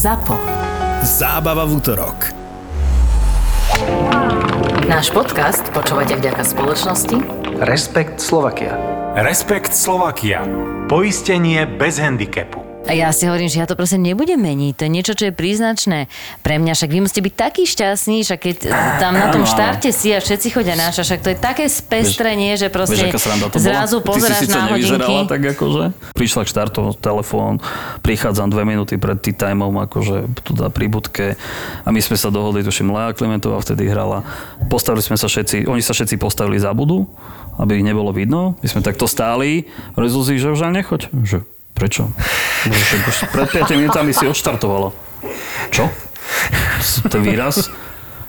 ZAPO. Zábava v útorok. Náš podcast počúvate vďaka spoločnosti Respekt Slovakia. Respekt Slovakia. Poistenie bez handicapu. A ja si hovorím, že ja to proste nebudem meniť. To je niečo, čo je príznačné pre mňa. Však vy musíte byť taký šťastný, že keď tam na tom štarte si a všetci chodia na však to je také spestrenie, že proste Vieš, to bola? zrazu Ty si pozeráš na hodinky. tak akože. Prišla k štartu telefón, prichádzam dve minúty pred tým timeom, akože tu dá pri budke a my sme sa dohodli, tuším, Lea Klementová vtedy hrala. Postavili sme sa všetci, oni sa všetci postavili za budu, aby ich nebolo vidno. My sme takto stáli, Rezuzí, že už ani nechoď. Že, prečo? Však už pred 5 minútami si odštartovala. Čo? Ten výraz?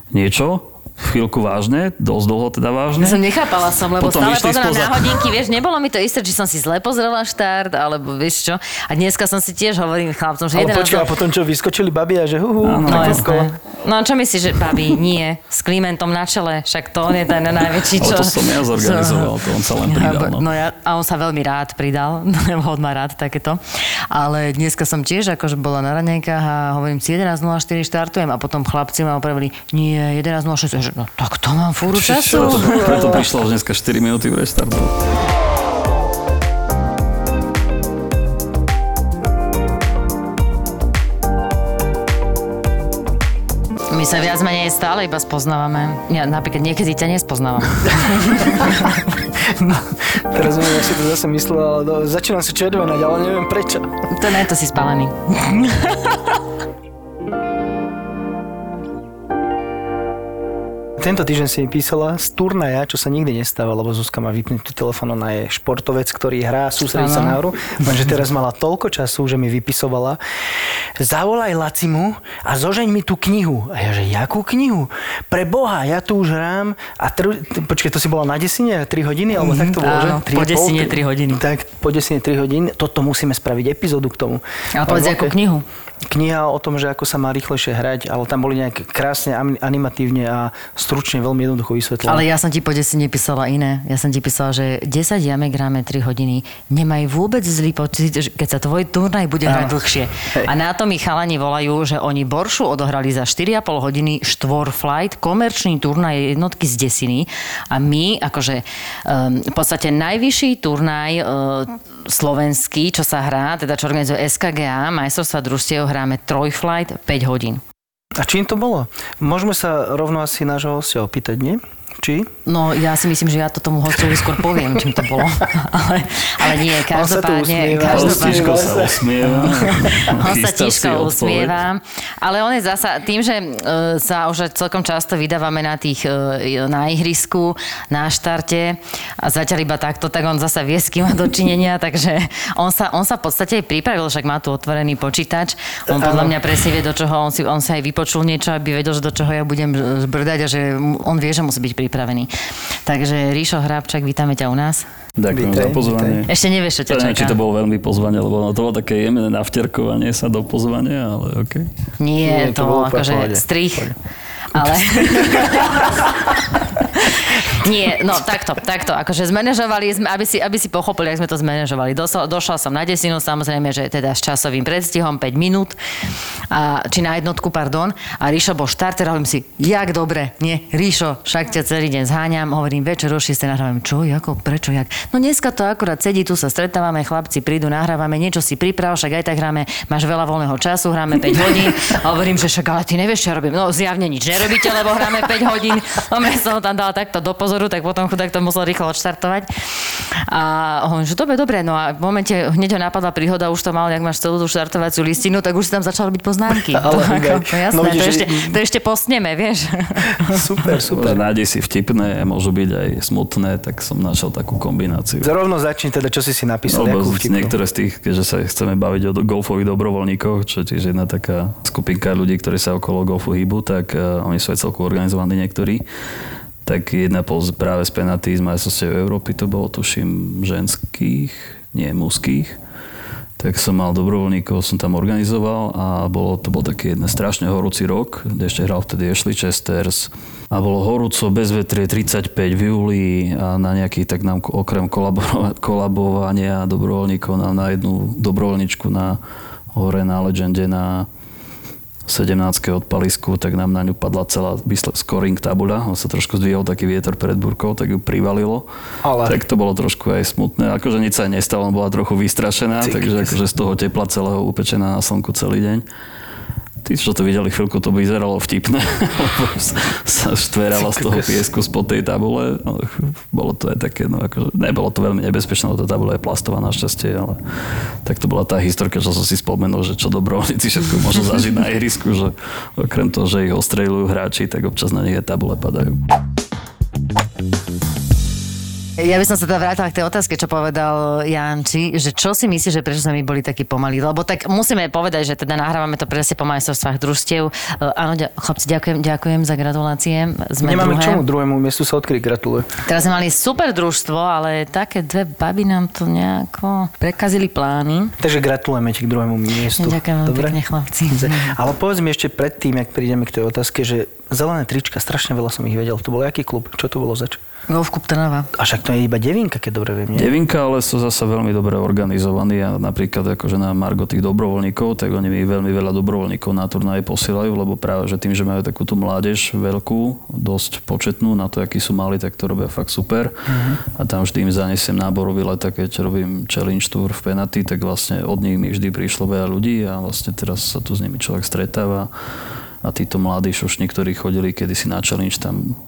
Niečo? Chvíľku vážne? Dosť dlho teda vážne? Som nechápala som, lebo Potom stále pozerám spoza. na hodinky, vieš, nebolo mi to isté, či som si zle pozrela štart, alebo vieš čo. A dneska som si tiež hovorím chlapcom, že Ale 11 počkaj, a potom čo, vyskočili babi a že hu, hu, Áno, No jasné. No čo myslíš, že babi, nie, s Klimentom na čele, však to on je ten najväčší, čo... Ale to som ja zorganizoval, to on sa len pridal. No. No ja, a on sa veľmi rád pridal, lebo on má rád takéto. Ale dneska som tiež akože bola na raňajkách a hovorím si 11.04 štartujem a potom chlapci ma opravili, nie, 11.06. Že, No tak to mám fúru času. Preto, preto prišla už dneska 4 minúty v restartu. My sa viac menej stále iba spoznávame. Ja napríklad niekedy ťa nespoznávam. Teraz neviem, jak si to zase myslel, ale do, začínam sa červenať, ale neviem prečo. To ne, to si spálený. Tento týždeň si mi písala z turnaja, čo sa nikdy nestáva, lebo Zuzka má vypnutý telefón, ona je športovec, ktorý hrá, sústredí sa na hru. Lenže teraz mala toľko času, že mi vypisovala, zavolaj Lacimu a zožeň mi tú knihu. A ja, že jakú knihu? Pre Boha, ja tu už hrám a tr... počkej, to si bola na desine 3 hodiny, alebo tak to bolo, že? Mhm, áno, Tri po a desine tri- 3 hodiny. Tak, po desine 3 hodiny. Toto musíme spraviť epizódu k tomu. Ale povedz, okej. knihu? Kniha o tom, že ako sa má rýchlejšie hrať, ale tam boli nejak krásne, animatívne a stručne, veľmi jednoducho vysvetlené. Ale ja som ti po 10 písala iné. Ja som ti písala, že 10 jamek hráme 3 hodiny. Nemaj vôbec zlý pocit, keď sa tvoj turnaj bude hrať dlhšie. Hej. A na to mi chalani volajú, že oni Boršu odohrali za 4,5 hodiny štvor flight, komerčný turnaj jednotky z desiny. A my, akože um, v podstate najvyšší turnaj uh, slovenský, čo sa hrá, teda čo organizuje SKGA, majstrovstva družstiev, hráme trojflight 5 hodín. A čím to bolo? Môžeme sa rovno asi nášho hostia opýtať, nie? Či? No, ja si myslím, že ja to tomu hostovi skôr poviem, čím to bolo. ale, ale nie, On sa tu každopádne... každopádne sa usmieva. on sa si tiško usmieva. Ale on je zasa, tým, že e, sa už celkom často vydávame na tých, e, na ihrisku, na štarte a zatiaľ iba takto, tak on zasa vie, s kým má dočinenia, takže on sa, on sa v podstate aj pripravil, však má tu otvorený počítač. On podľa mňa presne vie, do čoho, on si, on sa aj vypočul niečo, aby vedel, že do čoho ja budem brdať a že on vie, že musí byť pripravený. Takže Ríšo Hrábčak, vítame ťa u nás. Ďakujem Vítaj, za pozvanie. Ešte nevieš, čo ťa neviem, či čaká. to bolo veľmi pozvanie, lebo no, to bolo také jemné navterkovanie sa do pozvania, ale okej. Nie, Nie, to to, bolo akože pohode. strich. Ale... Nie, no takto, takto. Akože zmanéžovali sme, aby si, aby si pochopili, ako sme to zmanéžovali. Došla, došla som na desinu, samozrejme, že teda s časovým predstihom 5 minút, a, či na jednotku, pardon. A Ríšo bol štarter, hovorím si, jak dobre, nie, Ríšo, však ťa celý deň zháňam, hovorím, večer o 6 nahrávam, čo, ako, prečo, jak. No dneska to akurát sedí, tu sa stretávame, chlapci prídu, nahrávame, niečo si priprav, však aj tak hráme, máš veľa voľného času, hráme 5 hodín. A hovorím, že však ale ty nevieš, čo robím. No zjavne nič nerobíte, lebo hráme 5 hodín. No mne som ho tam dala takto do pozoru, tak potom chudák to musel rýchlo odštartovať. A hovorím, že dobre, dobre, no a v momente hneď ho napadla príhoda, už to mal, jak máš celú tú štartovaciu listinu, tak už si tam začal robiť poznámky. Ale to, ako, to jasné, No to, vidíš, ešte, že- to ešte postneme, vieš. Super, super. Že nádej si vtipné, môžu byť aj smutné, tak som našiel takú kombináciu. Rovno začni teda, čo si si napísal, jakú vtipnú. niektoré z tých, keďže sa chceme baviť o golfových dobrovoľníkoch, čo je tiež jedna taká skupinka ľudí, ktorí sa okolo golfu hýbu, tak uh, oni sú aj celku organizovaní niektorí. Tak jedna pol z- práve z penalty z majstrovstiev Európy, to bolo tuším ženských, nie mužských. Tak som mal dobrovoľníkov, som tam organizoval a bolo, to bol taký jeden strašne horúci rok, kde ešte hral vtedy Ashley Chesters a bolo horúco, bez vetrie, 35 v júli a na nejaký, tak nám okrem kolaboro- kolabovania dobrovoľníkov nám na jednu dobrovoľničku na hore na Legende na 17 od palisku, tak nám na ňu padla celá scoring tabuľa. On sa trošku zdvihol taký vietor pred burkou, tak ju privalilo. Ale- Tak to bolo trošku aj smutné. Akože nič sa nestalo, bola trochu vystrašená, Ty takže akože z toho tepla celého upečená na slnku celý deň. Tí, čo to videli chvíľku, to by vyzeralo vtipné, lebo sa štverala z toho piesku spod tej tabule. No, bolo to aj také, no akože, nebolo to veľmi nebezpečné, lebo tá tabula je plastová našťastie, ale tak to bola tá historka, čo som si spomenul, že čo dobrovoľníci všetko môžu zažiť na ihrisku, že okrem toho, že ich ostreľujú hráči, tak občas na nich aj tabule padajú. Ja by som sa teda vrátila k tej otázke, čo povedal Janči, že čo si myslíš, že prečo sme my boli takí pomalí? Lebo tak musíme povedať, že teda nahrávame to presne po majstrovstvách družstiev. E, Áno, ďa- chlapci, ďakujem, ďakujem za gratulácie. Sme Nemáme druhé. čomu druhému miestu sa odkryť, gratulujem. Teraz sme mali super družstvo, ale také dve baby nám to nejako prekazili plány. Takže gratulujeme ti k druhému miestu. Ďakujem Dobre? pekne, chlapci. Ale povedz mi ešte predtým, jak prídeme k tej otázke, že zelené trička, strašne veľa som ich vedel. To bol aký klub? Čo to bolo zač? Golf Cup Trnava. A však to je iba devinka, keď dobre viem, nie? Devinka, ale sú zasa veľmi dobre organizovaní a napríklad akože na Margo tých dobrovoľníkov, tak oni mi veľmi veľa dobrovoľníkov na turnaje posielajú, lebo práve, že tým, že majú takúto mládež veľkú, dosť početnú na to, akí sú mali, tak to robia fakt super. Uh-huh. A tam vždy im zanesiem náborový let, keď robím challenge tour v Penaty, tak vlastne od nich mi vždy prišlo veľa ľudí a vlastne teraz sa tu s nimi človek stretáva a títo mladí šušni, ktorí chodili kedysi na challenge tam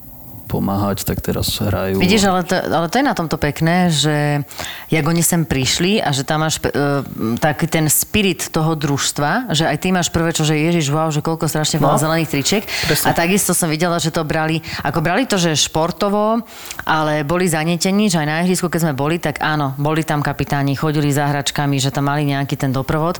pomáhať, tak teraz hrajú. Vidíš, ale to, ale to je na tomto pekné, že jak oni sem prišli a že tam máš uh, taký ten spirit toho družstva, že aj ty máš prvé, čo že ježiš, wow, že koľko strašne veľa No. zelených tričiek. Presne. A takisto som videla, že to brali, ako brali to, že športovo, ale boli zanetení, že aj na ihrisku, keď sme boli, tak áno, boli tam kapitáni, chodili za hračkami, že tam mali nejaký ten doprovod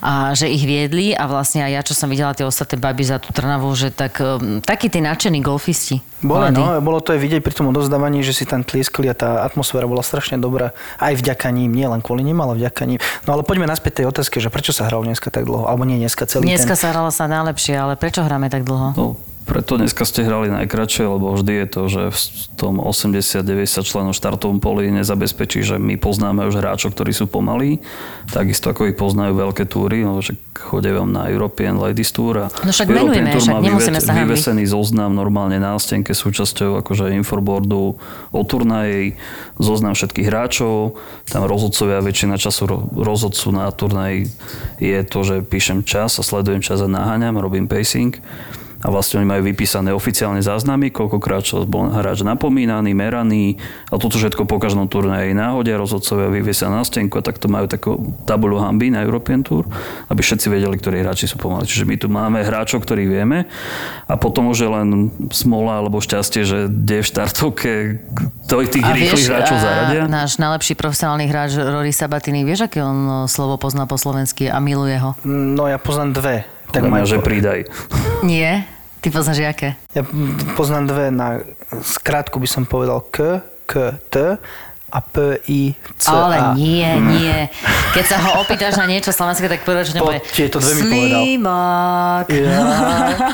a že ich viedli a vlastne aj ja, čo som videla tie ostatné baby za tú Trnavu, že tak, um, takí tí nadšení golfisti. Bolo, no, bolo to aj vidieť pri tom odozdávaní, že si tam tlieskali a tá atmosféra bola strašne dobrá. Aj vďaka ním, nie len kvôli nim, ale vďaka ním. No ale poďme naspäť tej otázke, že prečo sa hralo dneska tak dlho? Alebo nie dneska celý Dneska ten... sa hralo sa najlepšie, ale prečo hráme tak dlho? No, preto dneska ste hrali najkračšie, lebo vždy je to, že v tom 80-90 členov štartovom poli nezabezpečí, že my poznáme už hráčov, ktorí sú pomalí, takisto ako ich poznajú veľké túry, lebo však chodia vám na European Ladies Tour a No však European menujeme, Tour však má nemusíme sa hanbiť. vyvesený zoznam normálne na stenke súčasťou akože infoboardu o turnaji, zoznam všetkých hráčov, tam rozhodcovia väčšina času ro- rozhodcu na turnaji je to, že píšem čas a sledujem čas a naháňam, robím pacing a vlastne oni majú vypísané oficiálne záznamy, koľkokrát čo bol hráč napomínaný, meraný a toto všetko po každom turnaji náhodia, rozhodcovia vyviesia na stenku a takto majú takú tabuľu hamby na European Tour, aby všetci vedeli, ktorí hráči sú pomalí. Čiže my tu máme hráčov, ktorých vieme a potom už je len smola alebo šťastie, že kde v štartovke to tých rýchlych hráčov a zaradia. náš najlepší profesionálny hráč Rory Sabatini, vieš, aké on o, slovo pozná po slovensky a miluje ho? No ja poznám dve. Tak majú- že pridaj. Nie? Ty poznáš aké? Ja poznám dve na skrátku by som povedal K, K, T a P, I, C, Ale A. nie, nie. Keď sa ho opýtaš na niečo slovenské, tak prvé, čo Po- nepovie. tieto dve mi povedal. Ja,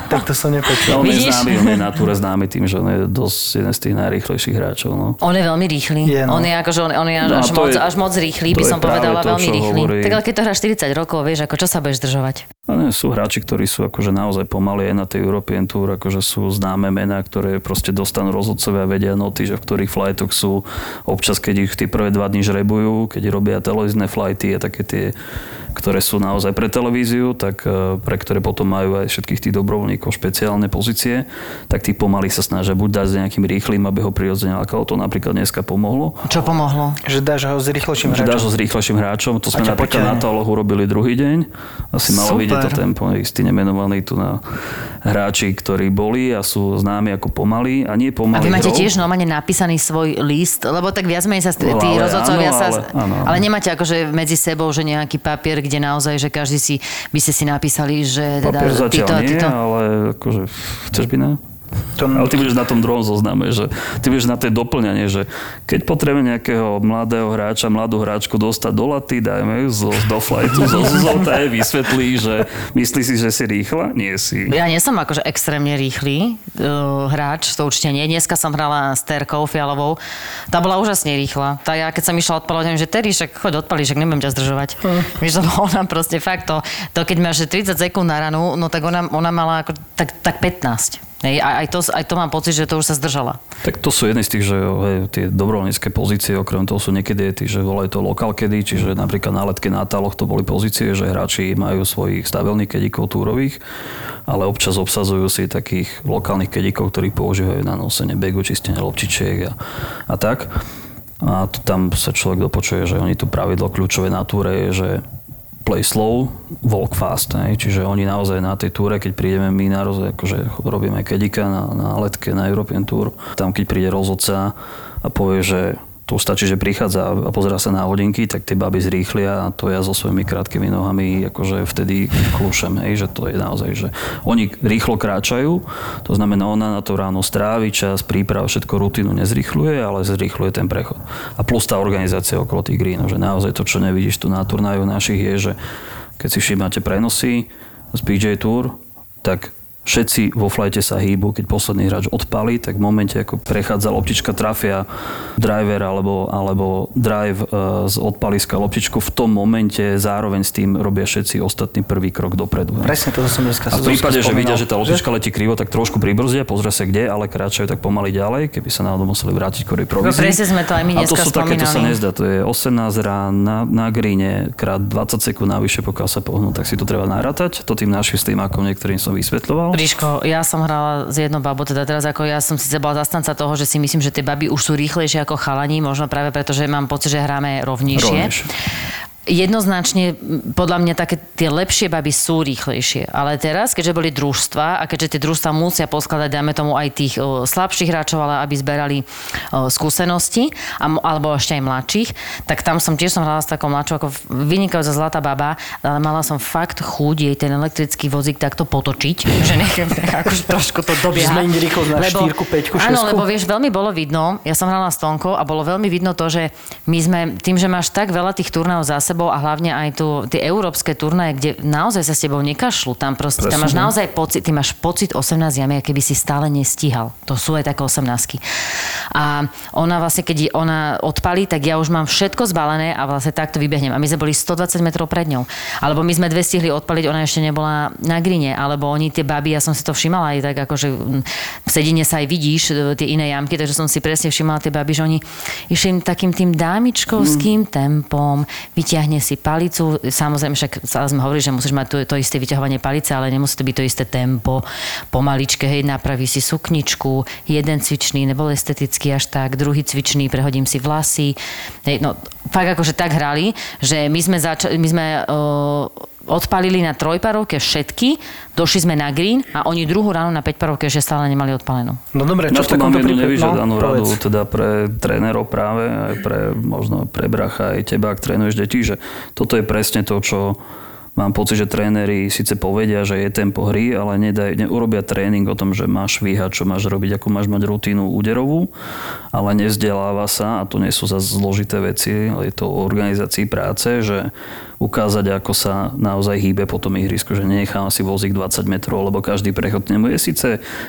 tak to som nepočul. On je známy, on je na túre známy tým, že on je dosť jeden z tých najrýchlejších hráčov. No. On je veľmi rýchly. Je, no. On je akože, on, on je No a až, moc, je- až moc rýchly, to by je som povedala, to, veľmi rýchly. hovorí- Tak ale keď to hráš 40 rokov, vieš, ako čo sa budeš držovať? A nie, sú hráči, ktorí sú akože naozaj pomalí aj na tej European Tour, akože sú známe mená, ktoré proste dostanú rozhodcovia, vedia noty, že v ktorých flightoch sú. Občas, keď ich tie prvé dva dní žrebujú, keď robia televízne flighty a také tie, ktoré sú naozaj pre televíziu, tak e, pre ktoré potom majú aj všetkých tých dobrovoľníkov špeciálne pozície, tak tí pomaly sa snažia buď dať s nejakým rýchlým, aby ho prirodzene lákalo. To napríklad dneska pomohlo. Čo pomohlo? Že dáš ho s rýchlejším Že dáš hráčom. ho s rýchlejším hráčom. To sme napríklad na Taloch urobili druhý deň. Asi malo Super. vidieť to tempo. Istí nemenovaní tu na hráči, ktorí boli a sú známi ako pomalí. A nie A pomalí vy máte hrou. tiež normálne napísaný svoj list, lebo tak viac menej sa No, tí ale rozhodcovia áno, sa... ale- áno, áno. ale nemáte akože medzi sebou, že nejaký papier, kde naozaj, že každý si, by ste si napísali, že teda Papier zatiaľ títo nie, títo. ale akože chceš by ne? To- Ale ty budeš na tom druhom zozname, že ty budeš na tej doplňanie, že keď potrebujeme nejakého mladého hráča, mladú hráčku dostať do laty, dajme ju zo, do flightu, zo Zolta jej vysvetlí, že myslí si, že si rýchla? Nie si. Ja nie som akože extrémne rýchly uh, hráč, to určite nie. Dneska som hrala s Terkou Fialovou. Tá bola úžasne rýchla. Tá ja keď som išla odpalovať, že Terry, však choď odpaliť, však nebudem ťa zdržovať. Hm. Víš, lebo ona proste fakt to, to keď máš 30 sekúnd na ranu, no tak ona, ona mala ako, tak, tak 15. Hej, a aj to, aj to mám pocit, že to už sa zdržala. Tak to sú jedny z tých, že hej, tie dobrovoľnícke pozície, okrem toho sú niekedy tí, že volajú to lokal kedy, čiže napríklad na letke na táloch to boli pozície, že hráči majú svojich stabilných kedíkov túrových, ale občas obsazujú si takých lokálnych kedíkov, ktorí používajú na nosenie begu, čistenie loptičiek a, a tak. A tam sa človek dopočuje, že oni tu pravidlo kľúčové na túre je, že play slow, walk fast. Hej. Čiže oni naozaj na tej túre, keď prídeme my na roz, akože robíme kedika na, na letke na European Tour, tam keď príde rozhodca a povie, že tu stačí, že prichádza a pozera sa na hodinky, tak tie baby zrýchlia a to ja so svojimi krátkými nohami akože vtedy kľúšem, hej, že to je naozaj, že oni rýchlo kráčajú, to znamená ona na to ráno strávi čas, príprava, všetko rutinu nezrýchľuje, ale zrýchľuje ten prechod. A plus tá organizácia okolo tých greenov, že naozaj to, čo nevidíš tu na turnaju našich je, že keď si všimáte prenosy z PJ Tour, tak všetci vo flajte sa hýbu, keď posledný hráč odpalí, tak v momente, ako prechádza loptička, trafia driver alebo, alebo drive e, z odpaliska loptičku, v tom momente zároveň s tým robia všetci ostatní prvý krok dopredu. Presne, toto som dneska A v prípade, že vidia, že tá loptička letí krivo, tak trošku pribrzdia, pozria sa kde, ale kráčajú tak pomaly ďalej, keby sa náhodou museli vrátiť kvôli provízii. presne sme to aj my A to sú také, to sa nezdá, to je 18 rán na, na gríne, krát 20 sekúnd navyše, pokiaľ sa pohnú, tak si to treba narátať. To tým našim slimákom niektorým som vysvetľoval. Príško, ja som hrala s jednou babou, teda teraz ako ja som síce bola zastanca toho, že si myslím, že tie baby už sú rýchlejšie ako chalani, možno práve preto, že mám pocit, že hráme rovnejšie. Rovnejšie. Jednoznačne, podľa mňa také tie lepšie baby sú rýchlejšie. Ale teraz, keďže boli družstva a keďže tie družstva musia poskladať, dáme tomu aj tých o, slabších hráčov, ale aby zberali o, skúsenosti, a, alebo ešte aj mladších, tak tam som tiež som hrala s takou mladšou, ako vynikajúca zlatá baba, ale mala som fakt chuť jej ten elektrický vozík takto potočiť, že nechem akože trošku to dobieha. Zmeniť rýchlosť na štyrku, päťku, Áno, šesťku? lebo vieš, veľmi bolo vidno, ja som hrala s Tonkou a bolo veľmi vidno to, že my sme, tým, že máš tak veľa tých turnajov za sebou a hlavne aj tu tie európske turnaje, kde naozaj sa s tebou nekašľú, tam proste, tam máš naozaj pocit, ty máš pocit 18 jamy, keby si stále nestíhal. To sú aj také 18 A ona vlastne, keď ona odpalí, tak ja už mám všetko zbalené a vlastne takto vybehnem. A my sme boli 120 metrov pred ňou. Alebo my sme dve stihli odpaliť, ona ešte nebola na grine. Alebo oni tie baby, ja som si to všimala aj tak, akože mm, v sedine sa aj vidíš e, tie iné jamky, takže som si presne všimala tie baby, že oni išli takým tým dámičkovským tempom, vyťahne si palicu, samozrejme však sme hovorili, že musíš mať to, to isté vyťahovanie palice, ale nemusí to byť to isté tempo, pomaličke, hej, napraví si sukničku, jeden cvičný, nebol estetický až tak, druhý cvičný, prehodím si vlasy, hej, no fakt akože tak hrali, že my sme, zača- my sme uh, odpalili na trojparovke všetky, došli sme na green a oni druhú ráno na päťparovke ešte stále nemali odpalenú. No dobre, čo Na v takomto prípade? nevyžiadanú No, radu, teda pre trénerov práve, aj pre možno pre bracha, aj teba, ak trénuješ deti, že toto je presne to, čo mám pocit, že tréneri síce povedia, že je tempo hry, ale nedaj, neurobia tréning o tom, že máš víhať, čo máš robiť, ako máš mať rutínu úderovú, ale nevzdeláva sa, a to nie sú zase zložité veci, ale je to o organizácii práce, že ukázať, ako sa naozaj hýbe po tom ihrisku, že nenechám si vozík 20 metrov, lebo každý prechod nemu je síce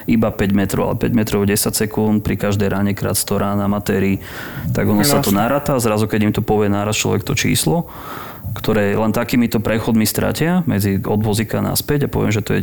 iba 5 metrov, ale 5 metrov 10 sekúnd pri každej ráne krát 100 rán amatéri, tak ono sa to naráta. A zrazu, keď im to povie náraz človek to číslo, ktoré len takýmito prechodmi stratia medzi od vozíka naspäť. A poviem, že to je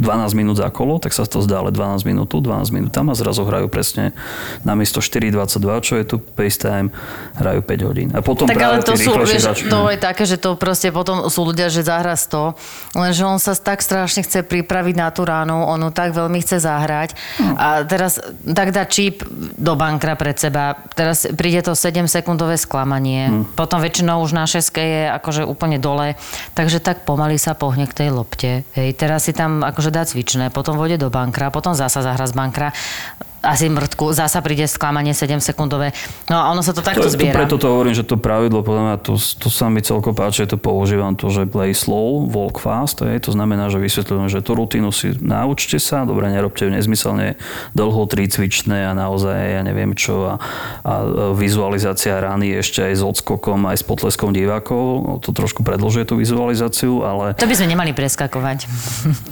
12 minút za kolo, tak sa to zdá ale 12 minút tu, 12 minút tam a zrazu hrajú presne namiesto 4.22, čo je tu pace time, hrajú 5 hodín. A potom Tak ale to sú, vieš, to je také, že to proste potom sú ľudia, že zahra 100, lenže on sa tak strašne chce pripraviť na tú ránu, on ju tak veľmi chce zahrať. A teraz tak dá číp do bankra pred seba, teraz príde to 7 sekundové sklamanie, potom väčšinou už na šeske je akože úplne dole, takže tak pomaly sa pohne k tej lopte, hej, teraz si tam akože dá cvičné, potom vode do bankra, potom zasa zahra z bankra asi mŕtku, zasa príde sklamanie 7 sekundové. No a ono sa to takto to, to, zbiera. preto to hovorím, že to pravidlo, podľa mňa, to, to sa mi celko páči, to používam to, že play slow, walk fast, to, je, to znamená, že vysvetľujem, že tú rutinu si naučte sa, dobre, nerobte nezmyselne dlho tri cvičné a naozaj, ja neviem čo, a, a vizualizácia rany ešte aj s odskokom, aj s potleskom divákov, no, to trošku predlžuje tú vizualizáciu, ale To by sme nemali preskakovať.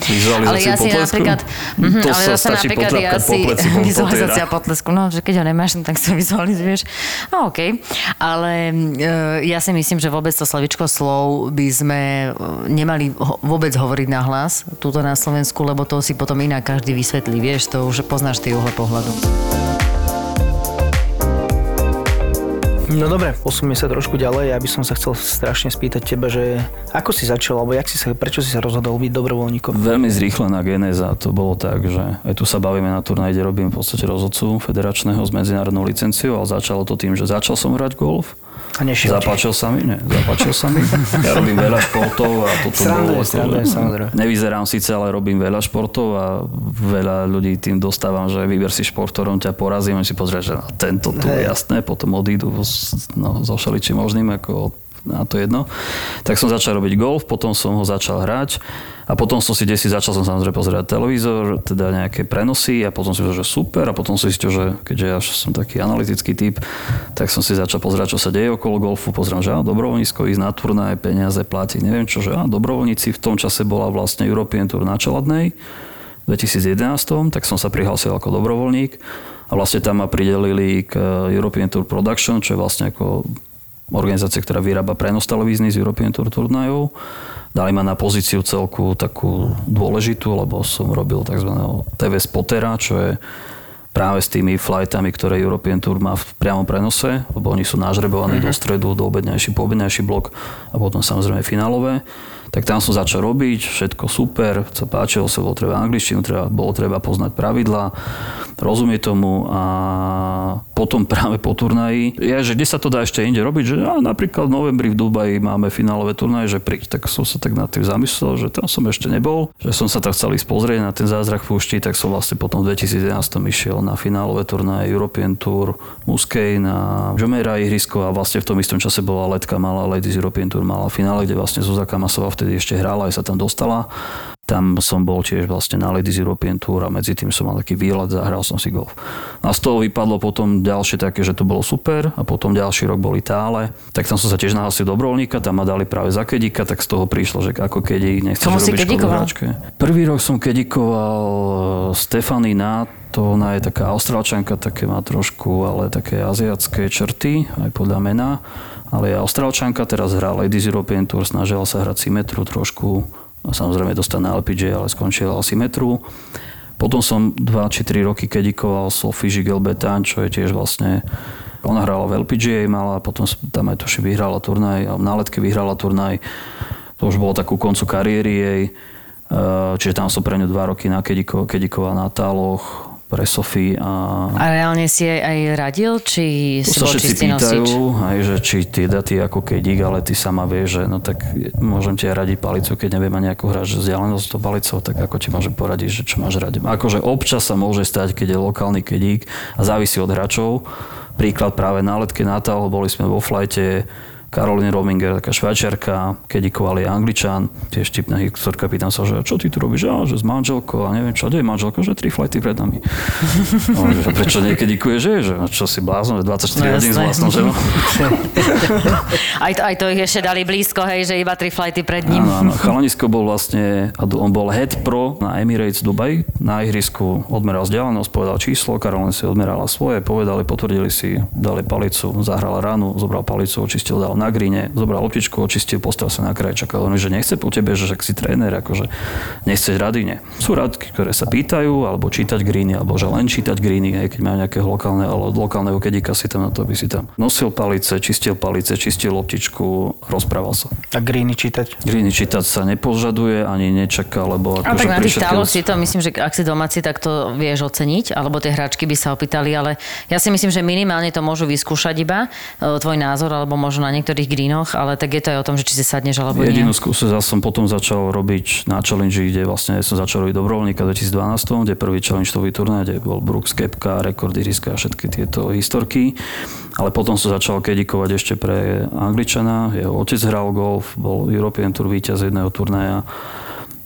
vizualizáciu ale ja si potlesku, napríklad, mhm, to ale sa stačí napríklad ja po si pleci, po- po vizualizácia tej- potlesku, no, že keď ho nemáš, no, tak si ho vizualizuješ. No OK, ale e, ja si myslím, že vôbec to slovičko slov by sme e, nemali ho, vôbec hovoriť na hlas túto na Slovensku, lebo to si potom inak každý vysvetlí, vieš, to už poznáš tie uhle pohľadu. No dobre, posunieme sa trošku ďalej. Ja by som sa chcel strašne spýtať teba, že ako si začal, alebo jak si sa, prečo si sa rozhodol byť dobrovoľníkom? Veľmi zrýchlená genéza. To bolo tak, že aj tu sa bavíme na turnaj, kde robím v podstate rozhodcu federačného s medzinárodnou licenciou, ale začalo to tým, že začal som hrať golf. A nešiel ti. Zapáčil sa mi? Nie, zapáčil sa mi. Ja robím veľa športov a toto Srandujem, bolo... srandujem, samozrejme. Nevyzerám síce, ale robím veľa športov a veľa ľudí tým dostávam, že vyber si šport, ktorom ťa porazím. Oni si pozrieť, že tento tu Hej. jasné, potom odídu no, so všeličím možným, ako na to jedno. Tak som začal robiť golf, potom som ho začal hrať a potom som si desi začal som samozrejme pozerať televízor, teda nejaké prenosy a potom si povedal, že super a potom som zistil, že keďže ja som taký analytický typ, tak som si začal pozerať, čo sa deje okolo golfu, pozerám, že á, dobrovoľnícko ísť na turnaj, peniaze platiť, neviem čo, že á, dobrovoľníci v tom čase bola vlastne European Tour na Čeladnej v 2011, tak som sa prihlásil ako dobrovoľník a vlastne tam ma pridelili k European Tour Production, čo je vlastne ako organizácia, ktorá vyrába prenos televízny z European Tour turnajov. Dali ma na pozíciu celku takú dôležitú, lebo som robil tzv. TV spotera, čo je práve s tými flightami, ktoré European Tour má v priamom prenose, lebo oni sú nažrebovaní do stredu, do obednejší, po obednejší blok a potom samozrejme finálové. Tak tam som začal robiť, všetko super, sa páčilo sa, bolo treba angličtinu, treba, bolo treba poznať pravidlá, rozumieť tomu a potom práve po turnaji, je, že kde sa to dá ešte inde robiť, že a napríklad v novembri v Dubaji máme finálové turnaje, že príď, tak som sa tak nad tým zamyslel, že tam som ešte nebol, že som sa tak chcel ísť pozrieť na ten zázrak púšti, tak som vlastne potom v 2011 išiel na finálové turnaje European Tour Muskej na Jumeirah ihrisko a vlastne v tom istom čase bola letka malá Ladies European Tour mala finále, kde vlastne Zuzaka Masová vtedy ešte hrála, aj sa tam dostala. Tam som bol tiež vlastne na Ladies European Tour a medzi tým som mal taký výlet, zahral som si golf. A z toho vypadlo potom ďalšie také, že to bolo super a potom ďalší rok boli tále. Tak tam som sa tiež nahlásil dobrovoľníka, tam ma dali práve za kedika, tak z toho prišlo, že ako kedi, si robiť škodu. Prvý rok som kedikoval Stefany Nát, to ona je taká austrálčanka, také má trošku, ale také aziatské črty, aj podľa mena. Ale je austrálčanka, teraz hrá Ladies European Tour, snažila sa hrať symetru trošku. A samozrejme dostala na LPG, ale skončila symetru. Potom som 2 či 3 roky kedikoval Sophie Gilbetan, čo je tiež vlastne ona hrála v LPGA, mala, potom tam aj tuši vyhrala turnaj, a na letke vyhrala turnaj. To už bolo takú koncu kariéry jej. Eh, Čiže tam som pre ňu dva roky nakediko- kedikoval na táloch pre Sofii a A reálne si jej aj radil, či si bol čistý pýtajú, nosič? aj, že či ty daty ako kedík, ale ty sama vieš, že no tak môžem ti aj radiť palicu, keď neviem ani ako že vzdialenosť to palicou, tak ako ti môžem poradiť, že čo máš radiť. Akože občas sa môže stať, keď je lokálny kedík a závisí od hráčov. Príklad práve na letke Natal, boli sme vo flajte, Caroline Rominger, taká švajčiarka, kedikoval je Angličan, tiež tipná historka, pýtam sa, že čo ty tu robíš, a, že s manželkou a neviem čo, kde je manželka, že tri flighty pred nami. No, že prečo nekedikuješ, že, že čo si blázon, že 24 No, hodín s vlastnou ženou. Aj to, aj to ich ešte dali blízko, hej, že iba tri flighty pred ním. Áno, áno. Chalanisko bol vlastne, on bol head pro na Emirates Dubai. Na ihrisku odmeral vzdialenosť, povedal číslo, Karolina si odmerala svoje, povedali, potvrdili si, dali palicu, zahral ránu, zobral palicu, očistil, dal na gríne, zobral loptičku, očistil, postavil sa na kraj, čakal on, že nechce po tebe, že si tréner, akože nechceš rady, nie. Sú radky, ktoré sa pýtajú, alebo čítať gríny, alebo že len čítať gríny, aj keď majú nejakého lokálne, ale od lokálneho kedika si tam na to, aby si tam nosil palice, čistil palice, čistil loptičku, rozprával sa. A greeny čítať. Griny čítať sa nepožaduje, ani nečaká, lebo A akože tak na tých táloch si to, myslím, že ak si domáci, tak to vieš oceniť, alebo tie hráčky by sa opýtali, ale ja si myslím, že minimálne to môžu vyskúšať iba, e, tvoj názor, alebo možno na niektoré niektorých greenoch, ale tak je to aj o tom, že či si sadneš alebo nie. Jedinú skúsenosť som potom začal robiť na challenge, kde vlastne som začal robiť dobrovoľníka v 2012, kde prvý challengeový turnaj, kde bol Brooks Kepka, rekordy riska a všetky tieto historky. Ale potom som začal kedikovať ešte pre Angličana, jeho otec hral golf, bol European Tour víťaz jedného turnaja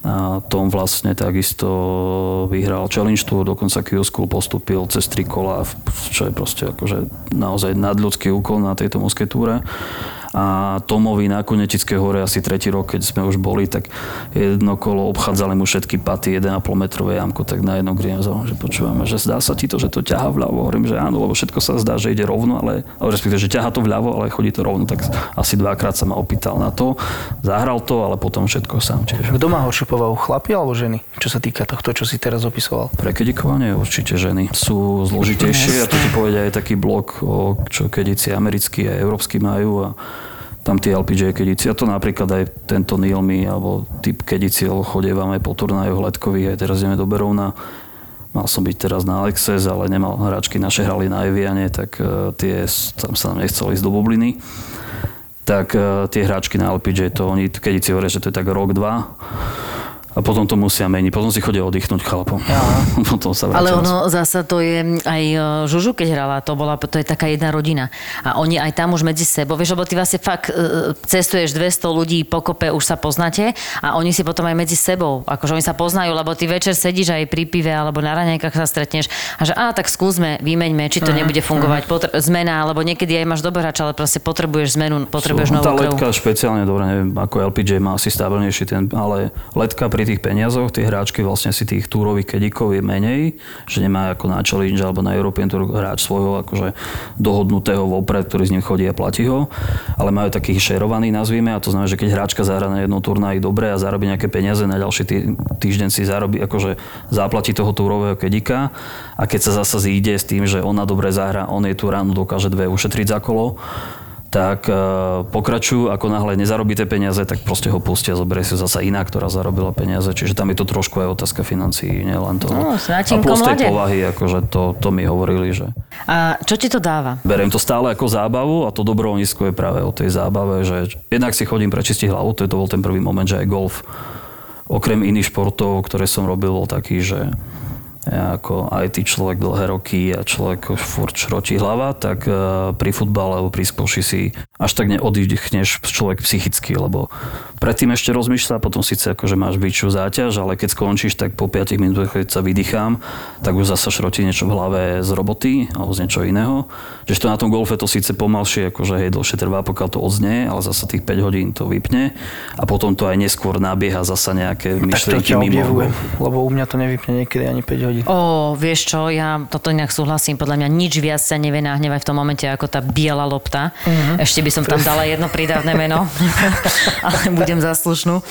a Tom vlastne takisto vyhral Challenge Tour, dokonca Q School postupil cez tri kola, čo je proste akože naozaj nadľudský úkol na tejto musketúre a Tomovi na Kunetické hore asi tretí rok, keď sme už boli, tak jedno kolo obchádzali mu všetky paty 1,5 metrové jamko, tak na jedno green že počúvame, že zdá sa ti to, že to ťaha vľavo. Hovorím, že áno, lebo všetko sa zdá, že ide rovno, ale, ale respektíve, že ťaha to vľavo, ale chodí to rovno, tak asi dvakrát sa ma opýtal na to. Zahral to, ale potom všetko sám tiež. Kto má horšiu povahu, chlapi alebo ženy? Čo sa týka tohto, čo si teraz opisoval? Pre kedikovanie určite ženy sú zložitejšie a to ti povedia aj taký blok, o čo kedici americkí a európsky majú a tam tie LPG kedici. A to napríklad aj tento Nilmi alebo typ kediciel chodívame po turnajoch letkových, aj teraz ideme do Berovna. Mal som byť teraz na Alexes, ale nemal hráčky naše hrali na Eviane, tak uh, tie, tam sa nám nechcel ísť do bubliny. Tak uh, tie hráčky na LPG, to oni, keď si hovoria, že to je tak rok, dva, a potom to musia meniť. Potom si chodia oddychnúť chlapom. potom sa Ale ono zasa to je aj e, Žužu, keď hrala, to bola, to je taká jedna rodina. A oni aj tam už medzi sebou, vieš, lebo ty vlastne fakt e, cestuješ 200 ľudí pokope, už sa poznáte a oni si potom aj medzi sebou, akože oni sa poznajú, lebo ty večer sedíš aj pri pive alebo na raňajkách sa stretneš a že a tak skúsme, vymeňme, či to nebude fungovať, potr- zmena, alebo niekedy aj máš dobrý hráč, ale proste potrebuješ zmenu, potrebuješ novú Tá krv. letka špeciálne, dobre, neviem, ako LPG má asi stabilnejší ten, ale letka pri pri tých peniazoch, tie hráčky vlastne si tých túrových kedikov je menej, že nemá ako na Challenge alebo na European Tour hráč svojho akože dohodnutého vopred, ktorý z ním chodí a platí ho, ale majú takých šerovaný nazvime a to znamená, že keď hráčka zahra na jednom turnaji dobre a zarobí nejaké peniaze, na ďalší tý, týždeň si zarobí, akože zaplatí toho túrového kedika a keď sa zasa zíde s tým, že ona dobre zahra, on jej tú ránu dokáže dve ušetriť za kolo, tak e, pokračujú, ako náhle nezarobí tie peniaze, tak proste ho pustia, zoberie si zasa iná, ktorá zarobila peniaze. Čiže tam je to trošku aj otázka financií, nielen to. No, a plus tej povahy, akože to, to mi hovorili, že... A čo ti to dáva? Beriem to stále ako zábavu a to dobrovoľníctvo je práve o tej zábave, že jednak si chodím prečistiť hlavu, to, je to bol ten prvý moment, že aj golf, okrem iných športov, ktoré som robil, bol taký, že ja ako IT človek dlhé roky a človek furt šrotí hlava, tak e, pri futbale alebo pri skvoši si až tak neoddychneš človek psychicky, lebo predtým ešte rozmýšľa, potom síce akože máš väčšiu záťaž, ale keď skončíš, tak po 5 minútach, keď sa vydýcham, tak už zasa šrotí niečo v hlave z roboty alebo z niečo iného. Že to na tom golfe to síce pomalšie, akože hej, dlhšie trvá, pokiaľ to odznie, ale zasa tých 5 hodín to vypne a potom to aj neskôr nabieha zasa nejaké myšlienky mimo. lebo u mňa to nevypne niekedy ani 5 hodín hodín. O, vieš čo, ja toto inak súhlasím. Podľa mňa nič viac sa nevie nahnevať v tom momente ako tá biela lopta. Uh-huh. Ešte by som tam dala jedno pridávne meno, ale budem zaslušnú.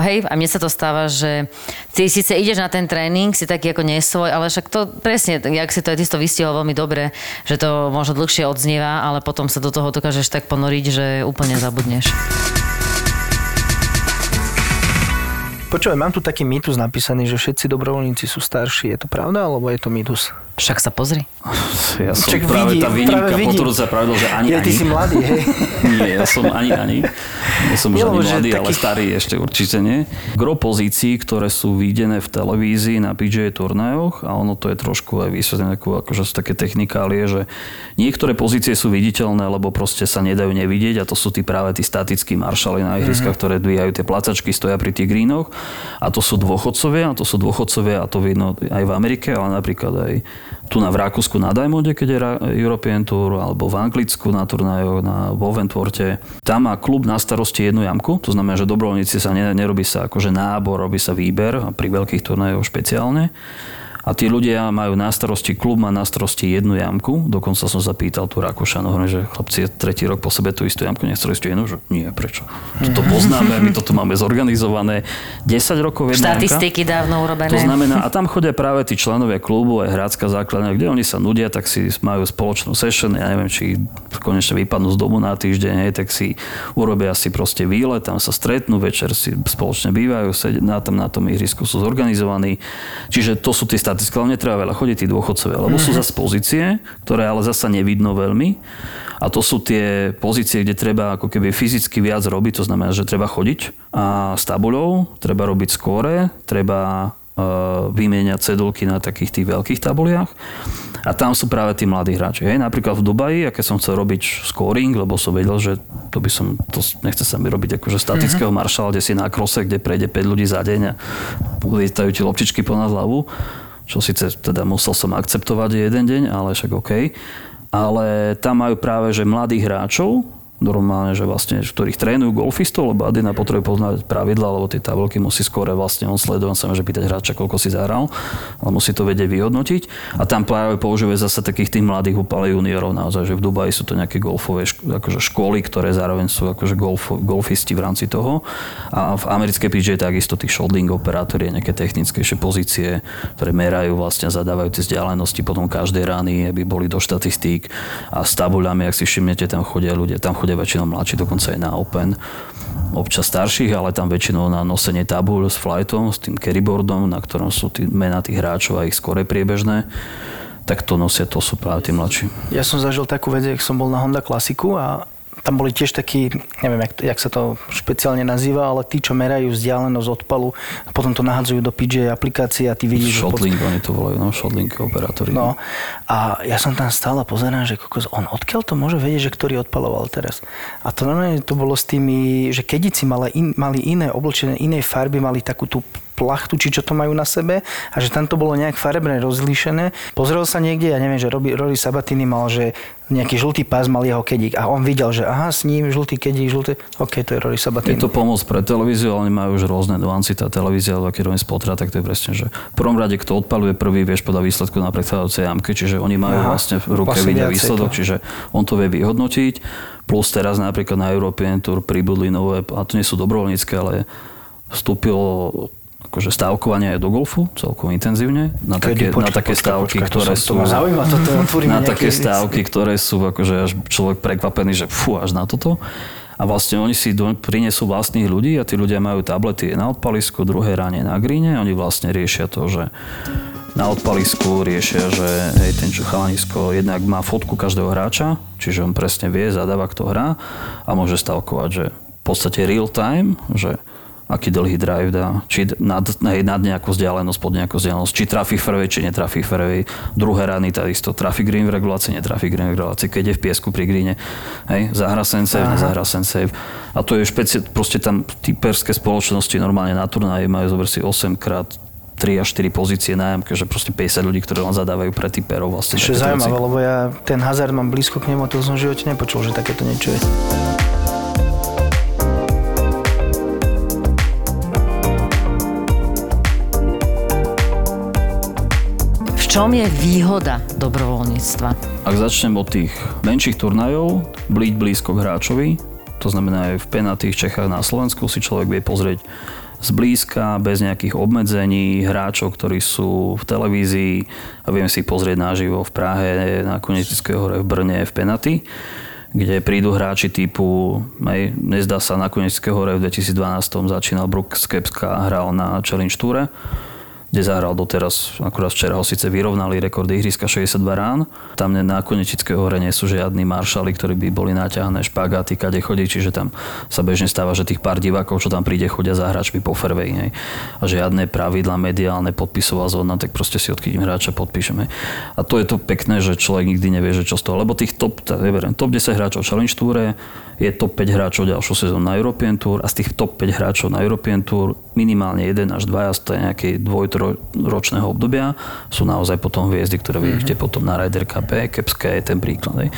Hej, a mne sa to stáva, že ty síce ideš na ten tréning, si taký ako nesvoj, ale však to presne, jak si to aj ty to vystihol veľmi dobre, že to možno dlhšie odznieva, ale potom sa do toho dokážeš tak ponoriť, že úplne zabudneš. Počúvaj, mám tu taký mýtus napísaný, že všetci dobrovoľníci sú starší. Je to pravda, alebo je to mýtus? Však sa pozri. Ja som Čak práve vidí, tá výnimka potvrdzuje pravidlo, že ani ja, ani. ty si mladý, hej? nie, ja som ani ani. Ja som už ani mladý, taký... ale starý ešte určite nie. Gro pozícií, ktoré sú videné v televízii na PGA turnajoch a ono to je trošku aj vysvetlené, akože sú také technikálie, že niektoré pozície sú viditeľné, lebo proste sa nedajú nevidieť a to sú tí práve tí statickí maršali na ihriskách, mm-hmm. ktoré dvíhajú tie placačky, stoja pri tých greenoch a to sú dôchodcovia, a to sú dôchodcovia a to vidno aj v Amerike, ale napríklad aj tu na v Rakúsku na Diamonde, keď je European Tour, alebo v Anglicku na turnajoch, na Woventworte. Tam má klub na starosti jednu jamku, to znamená, že dobrovoľníci sa nerobí sa akože nábor, robí sa výber, a pri veľkých turnajoch špeciálne. A tí ľudia majú na starosti, klub má na starosti jednu jamku. Dokonca som zapýtal tu Rakúšanu, že chlapci, tretí rok po sebe tú istú jamku nechceli ste jednu, že nie, prečo? Toto poznáme, my toto máme zorganizované. 10 rokov jedna Štatistiky jamka. dávno urobené. To znamená, a tam chodia práve tí členovia klubu, aj hrácka základňa, kde oni sa nudia, tak si majú spoločnú session, ja neviem, či konečne vypadnú z domu na týždeň, hej, tak si urobia si proste výlet, tam sa stretnú, večer si spoločne bývajú, sedia na tom, na tom ihrisku sú zorganizovaní. Čiže to sú tie štatistiky, ale netreba veľa chodiť tí dôchodcovia, lebo sú mhm. zase pozície, ktoré ale zasa nevidno veľmi. A to sú tie pozície, kde treba ako keby fyzicky viac robiť, to znamená, že treba chodiť a s tabuľou, treba robiť skóre, treba e, vymieňať cedulky na takých tých veľkých tabuliach. A tam sú práve tí mladí hráči. Hej. Napríklad v Dubaji, aké som chcel robiť scoring, lebo som vedel, že to by som, to nechce sa mi robiť akože statického uh-huh. maršala, kde si na krose, kde prejde 5 ľudí za deň a lietajú ti loptičky ponad hlavu čo síce teda musel som akceptovať jeden deň, ale však OK. Ale tam majú práve, že mladých hráčov, normálne, že vlastne, ktorých trénujú golfistov, lebo Adina potrebuje poznať pravidla, lebo tie tabulky musí skôr vlastne on sledovať, sa môže pýtať hráča, koľko si zahral, ale musí to vedieť vyhodnotiť. A tam práve používajú zase takých tých mladých úplne juniorov naozaj, že v Dubaji sú to nejaké golfové akože školy, ktoré zároveň sú akože golf, golfisti v rámci toho. A v americkej PGA takisto tých shotling operátori, nejaké technickejšie pozície, ktoré merajú vlastne, zadávajú tie vzdialenosti potom každej rány, aby boli do štatistík a s tabuľami, ak si všimnete, tam chodia ľudia, tam chodia bude väčšinou mladší, dokonca aj na Open občas starších, ale tam väčšinou na nosenie tabuľ s flightom, s tým carryboardom, na ktorom sú tí mená tých hráčov a ich skore priebežné tak to nosia, to sú práve tí mladší. Ja som zažil takú vec, jak som bol na Honda Klasiku a tam boli tiež takí, neviem, jak, jak sa to špeciálne nazýva, ale tí, čo merajú vzdialenosť odpalu a potom to nahadzujú do PJ aplikácie a ty vidíš... Shotlink, pod... oni to volajú, no, shotlink operátori. No, a ja som tam stále pozerám, že kokos, on odkiaľ to môže vedieť, že ktorý odpaloval teraz. A to normálne to bolo s tými, že kedici mali, in, mali iné oblečené, inej farby, mali takú tú plachtu, či čo to majú na sebe a že tam to bolo nejak farebne rozlíšené. Pozrel sa niekde, ja neviem, že Rory, Sabatini mal, že nejaký žltý pás mal jeho kedík a on videl, že aha, s ním žltý kedík, žltý, ok, to je Rory Sabatini. Je to pomoc pre televíziu, ale oni majú už rôzne nuancy. Tá televízia, alebo keď robím spotra, tak to je presne, že v prvom rade, kto odpaluje prvý, vieš podať výsledku na predchádzajúcej jamke, čiže oni majú aha, vlastne v ruke vidia výsledok, to. čiže on to vie vyhodnotiť. Plus teraz napríklad na European Tour pribudli nové, a to nie sú dobrovoľnícke, ale vstúpilo akože stávkovanie aj do golfu celkom intenzívne. Na také, počkej, na také počkej, stávky, počkej, ktoré sú... To zaujíma, toto na také stávky, ktoré sú akože až človek prekvapený, že fú, až na toto. A vlastne oni si do, prinesú vlastných ľudí a tí ľudia majú tablety na odpalisku, druhé ráne na gríne. Oni vlastne riešia to, že na odpalisku riešia, že hej, ten čo chalanisko jednak má fotku každého hráča, čiže on presne vie, zadáva, kto hrá a môže stavkovať, že v podstate real time, že aký dlhý drive dá, či nad, hej, nad nejakú vzdialenosť, pod nejakú vzdialenosť, či trafí fairway, či netrafí fairway. Druhé rany takisto trafí green v regulácii, netrafí green v regulácii, keď je v piesku pri greene, hej, zahra save, nezahra save. A to je špeci- proste tam typerské spoločnosti normálne na turnaji majú zober si 8 krát 3 až 4 pozície na jamke, že proste 50 ľudí, ktorí len zadávajú pre typerov vlastne. Čo je zaujímavé, lebo ja ten hazard mám blízko k nemu a to som v živote nepočul, že takéto niečo je. Čom je výhoda dobrovoľníctva? Ak začnem od tých menších turnajov, blíť blízko k hráčovi, to znamená aj v penatých Čechách na Slovensku si človek vie pozrieť zblízka, bez nejakých obmedzení, hráčov, ktorí sú v televízii a viem si pozrieť naživo v Prahe, na Konetickej hore, v Brne, v Penaty kde prídu hráči typu, aj, nezdá sa, na Konetickej hore v 2012 začínal Brooks Kepska a hral na Challenge Toure kde zahral doteraz, akurát včera ho síce vyrovnali rekord ihriska 62 rán. Tam na Konetickej hore nie sú žiadni maršali, ktorí by boli naťahané špagáty, kade chodí, čiže tam sa bežne stáva, že tých pár divákov, čo tam príde, chodia za hráčmi po fairway. A žiadne pravidla mediálne podpisová zóna, tak proste si odkýdim hráča podpíšeme. A to je to pekné, že človek nikdy nevie, že čo z toho, lebo tých top, neberiem, top 10 hráčov Challenge Tour je top 5 hráčov ďalšiu sezónu na European Tour a z tých top 5 hráčov na European Tour minimálne jeden až dvaja z nejakej dvojročného obdobia sú naozaj potom hviezdy, ktoré mm-hmm. vidíte potom na Ryder Cup. Kepské je ten príklad. Hej.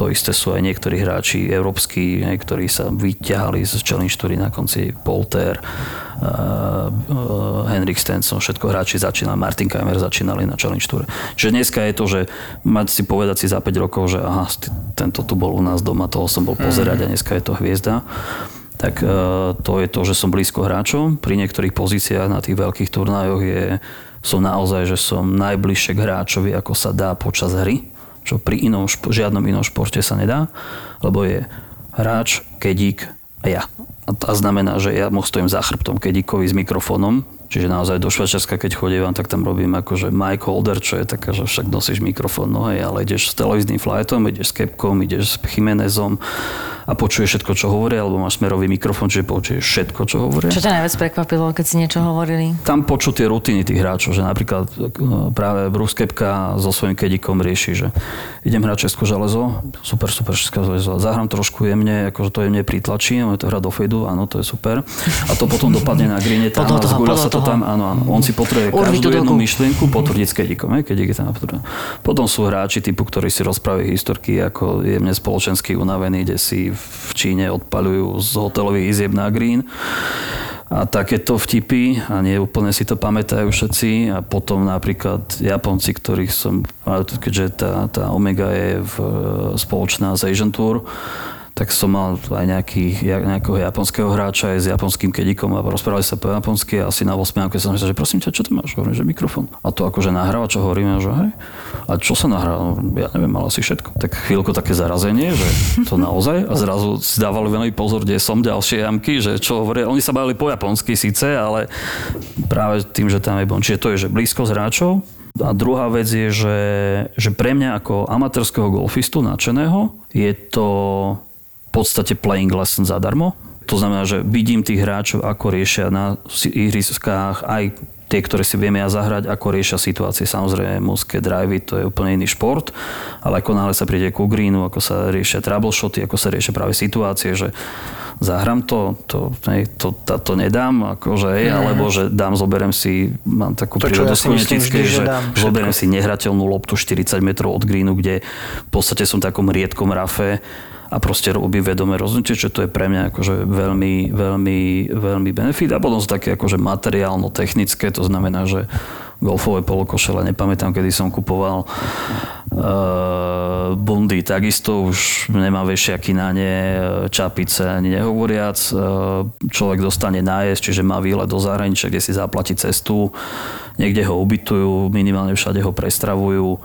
To isté sú aj niektorí hráči európsky, hej, ktorí sa vyťahali z Challenge Toury na konci Polter, uh, uh, Henrik Stenson, všetko hráči začínali, Martin Keimer začínali na Challenge Tour. Čiže dneska je to, že mať si povedať si za 5 rokov, že aha, tento tu bol u nás doma, toho som bol pozerať mm-hmm. a dneska je to hviezda tak e, to je to, že som blízko hráčom. Pri niektorých pozíciách na tých veľkých turnajoch je, som naozaj, že som najbližšie k hráčovi, ako sa dá počas hry, čo pri inom, žiadnom inom športe sa nedá, lebo je hráč, kedík a ja. A to znamená, že ja mu stojím za chrbtom kedíkovi s mikrofónom, Čiže naozaj do Švajčiarska, keď chodím, tak tam robím akože mic holder, čo je taká, že však nosíš mikrofón, no hej, ale ideš s televíznym flightom, ideš s Kepkom, ideš s Chimenezom a počuješ všetko, čo hovoria, alebo máš smerový mikrofón, čiže počuješ všetko, čo hovoria. Čo ťa najviac prekvapilo, keď si niečo hovorili? Tam počuť tie rutiny tých hráčov, že napríklad e, práve Bruce Kepka so svojím kedikom rieši, že idem hrať Česko železo, super, super Česko železo, zahrám trošku jemne, akože to jemne pritlačí, on to hrá do fejdu, áno, to je super. A to potom dopadne na grine tam Podľa a toho, zguľa podľa sa to tam, áno, áno. On si potrebuje Urvi tú každú jednu doku. myšlienku potvrdiť s kedikom, hej, kedik je tam potvrdený. Potom sú hráči typu, ktorí si rozprávajú historky, ako jemne spoločensky unavení, kde si v Číne odpaľujú z hotelových izieb na green a takéto vtipy a nie úplne si to pamätajú všetci a potom napríklad Japonci, ktorých som, keďže tá, tá Omega je v, spoločná z Asian Tour, tak som mal aj nejaký, ja- nejakého japonského hráča aj s japonským kedikom a rozprávali sa po japonsky a asi na 8 keď som myslel, že prosím ťa, čo tu máš? Hovorím, že mikrofón. A to akože nahráva, čo hovoríme, že hej. A čo sa nahrá? Ja neviem, ale asi všetko. Tak chvíľku také zarazenie, že to naozaj. A zrazu si dávali veľmi pozor, kde som ďalšie jamky, že čo hovoria. Oni sa bavili po japonsky síce, ale práve tým, že tam je bon. Čiže to je, že blízko z hráčov, a druhá vec je, že, že pre mňa ako amatérskeho golfistu nadšeného je to podstate playing lesson zadarmo. To znamená, že vidím tých hráčov, ako riešia na ihriskách aj tie, ktoré si vieme ja zahrať, ako riešia situácie. Samozrejme, mužské drivey, to je úplne iný šport, ale ako náhle sa príde ku greenu, ako sa riešia troubleshoty, ako sa riešia práve situácie, že zahrám to, to, hej, to, to, to nedám, akože, hej, alebo že dám, zoberiem si, mám takú To, prírodu ja vždy, že že zoberiem si nehrateľnú loptu 40 metrov od greenu, kde v podstate som v takom riedkom rafe a proste robím vedomé rozhodnutie, čo to je pre mňa akože veľmi, veľmi, veľmi benefit. A potom sú také akože materiálno-technické, to znamená, že golfové polokošele, nepamätám, kedy som kupoval uh, bundy, takisto už nemá vešiaky na ne, čapice ani nehovoriac. Uh, človek dostane nájsť, čiže má výlet do zahraničia, kde si zaplatí cestu, niekde ho ubytujú, minimálne všade ho prestravujú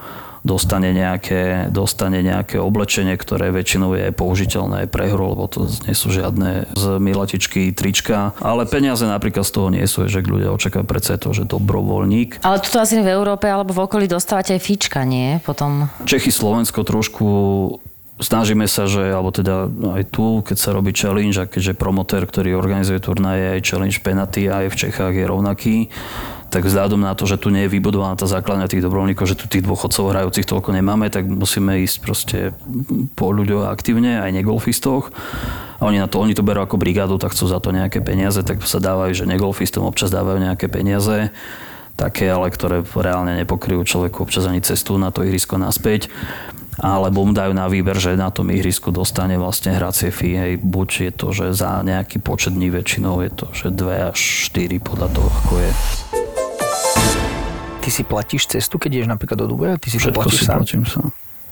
dostane nejaké, dostane nejaké oblečenie, ktoré väčšinou je použiteľné aj pre hru, lebo to nie sú žiadne z milatičky, trička. Ale peniaze napríklad z toho nie sú, že ľudia očakávajú predsa to, že dobrovoľník. Ale tuto asi v Európe alebo v okolí dostávate aj fíčka, nie? Potom... Čechy, Slovensko trošku snažíme sa, že, alebo teda aj tu, keď sa robí challenge a keďže promotér, ktorý organizuje turnaje, aj challenge penalty aj v Čechách je rovnaký, tak vzhľadom na to, že tu nie je vybudovaná tá základňa tých dobrovoľníkov, že tu tých dôchodcov hrajúcich toľko nemáme, tak musíme ísť proste po ľuďoch aktívne, aj negolfistoch. A oni, na to, oni to berú ako brigádu, tak chcú za to nejaké peniaze, tak sa dávajú, že negolfistom občas dávajú nejaké peniaze také, ale ktoré reálne nepokryjú človeku občas ani cestu na to ihrisko naspäť alebo mu dajú na výber, že na tom ihrisku dostane vlastne hracie fee, hej, buď je to, že za nejaký počet dní väčšinou je to, že 2 až 4 podľa toho, ako je. Ty si platíš cestu, keď ideš napríklad do Dubaja? Ty si to Všetko platíš si sám? platím sám.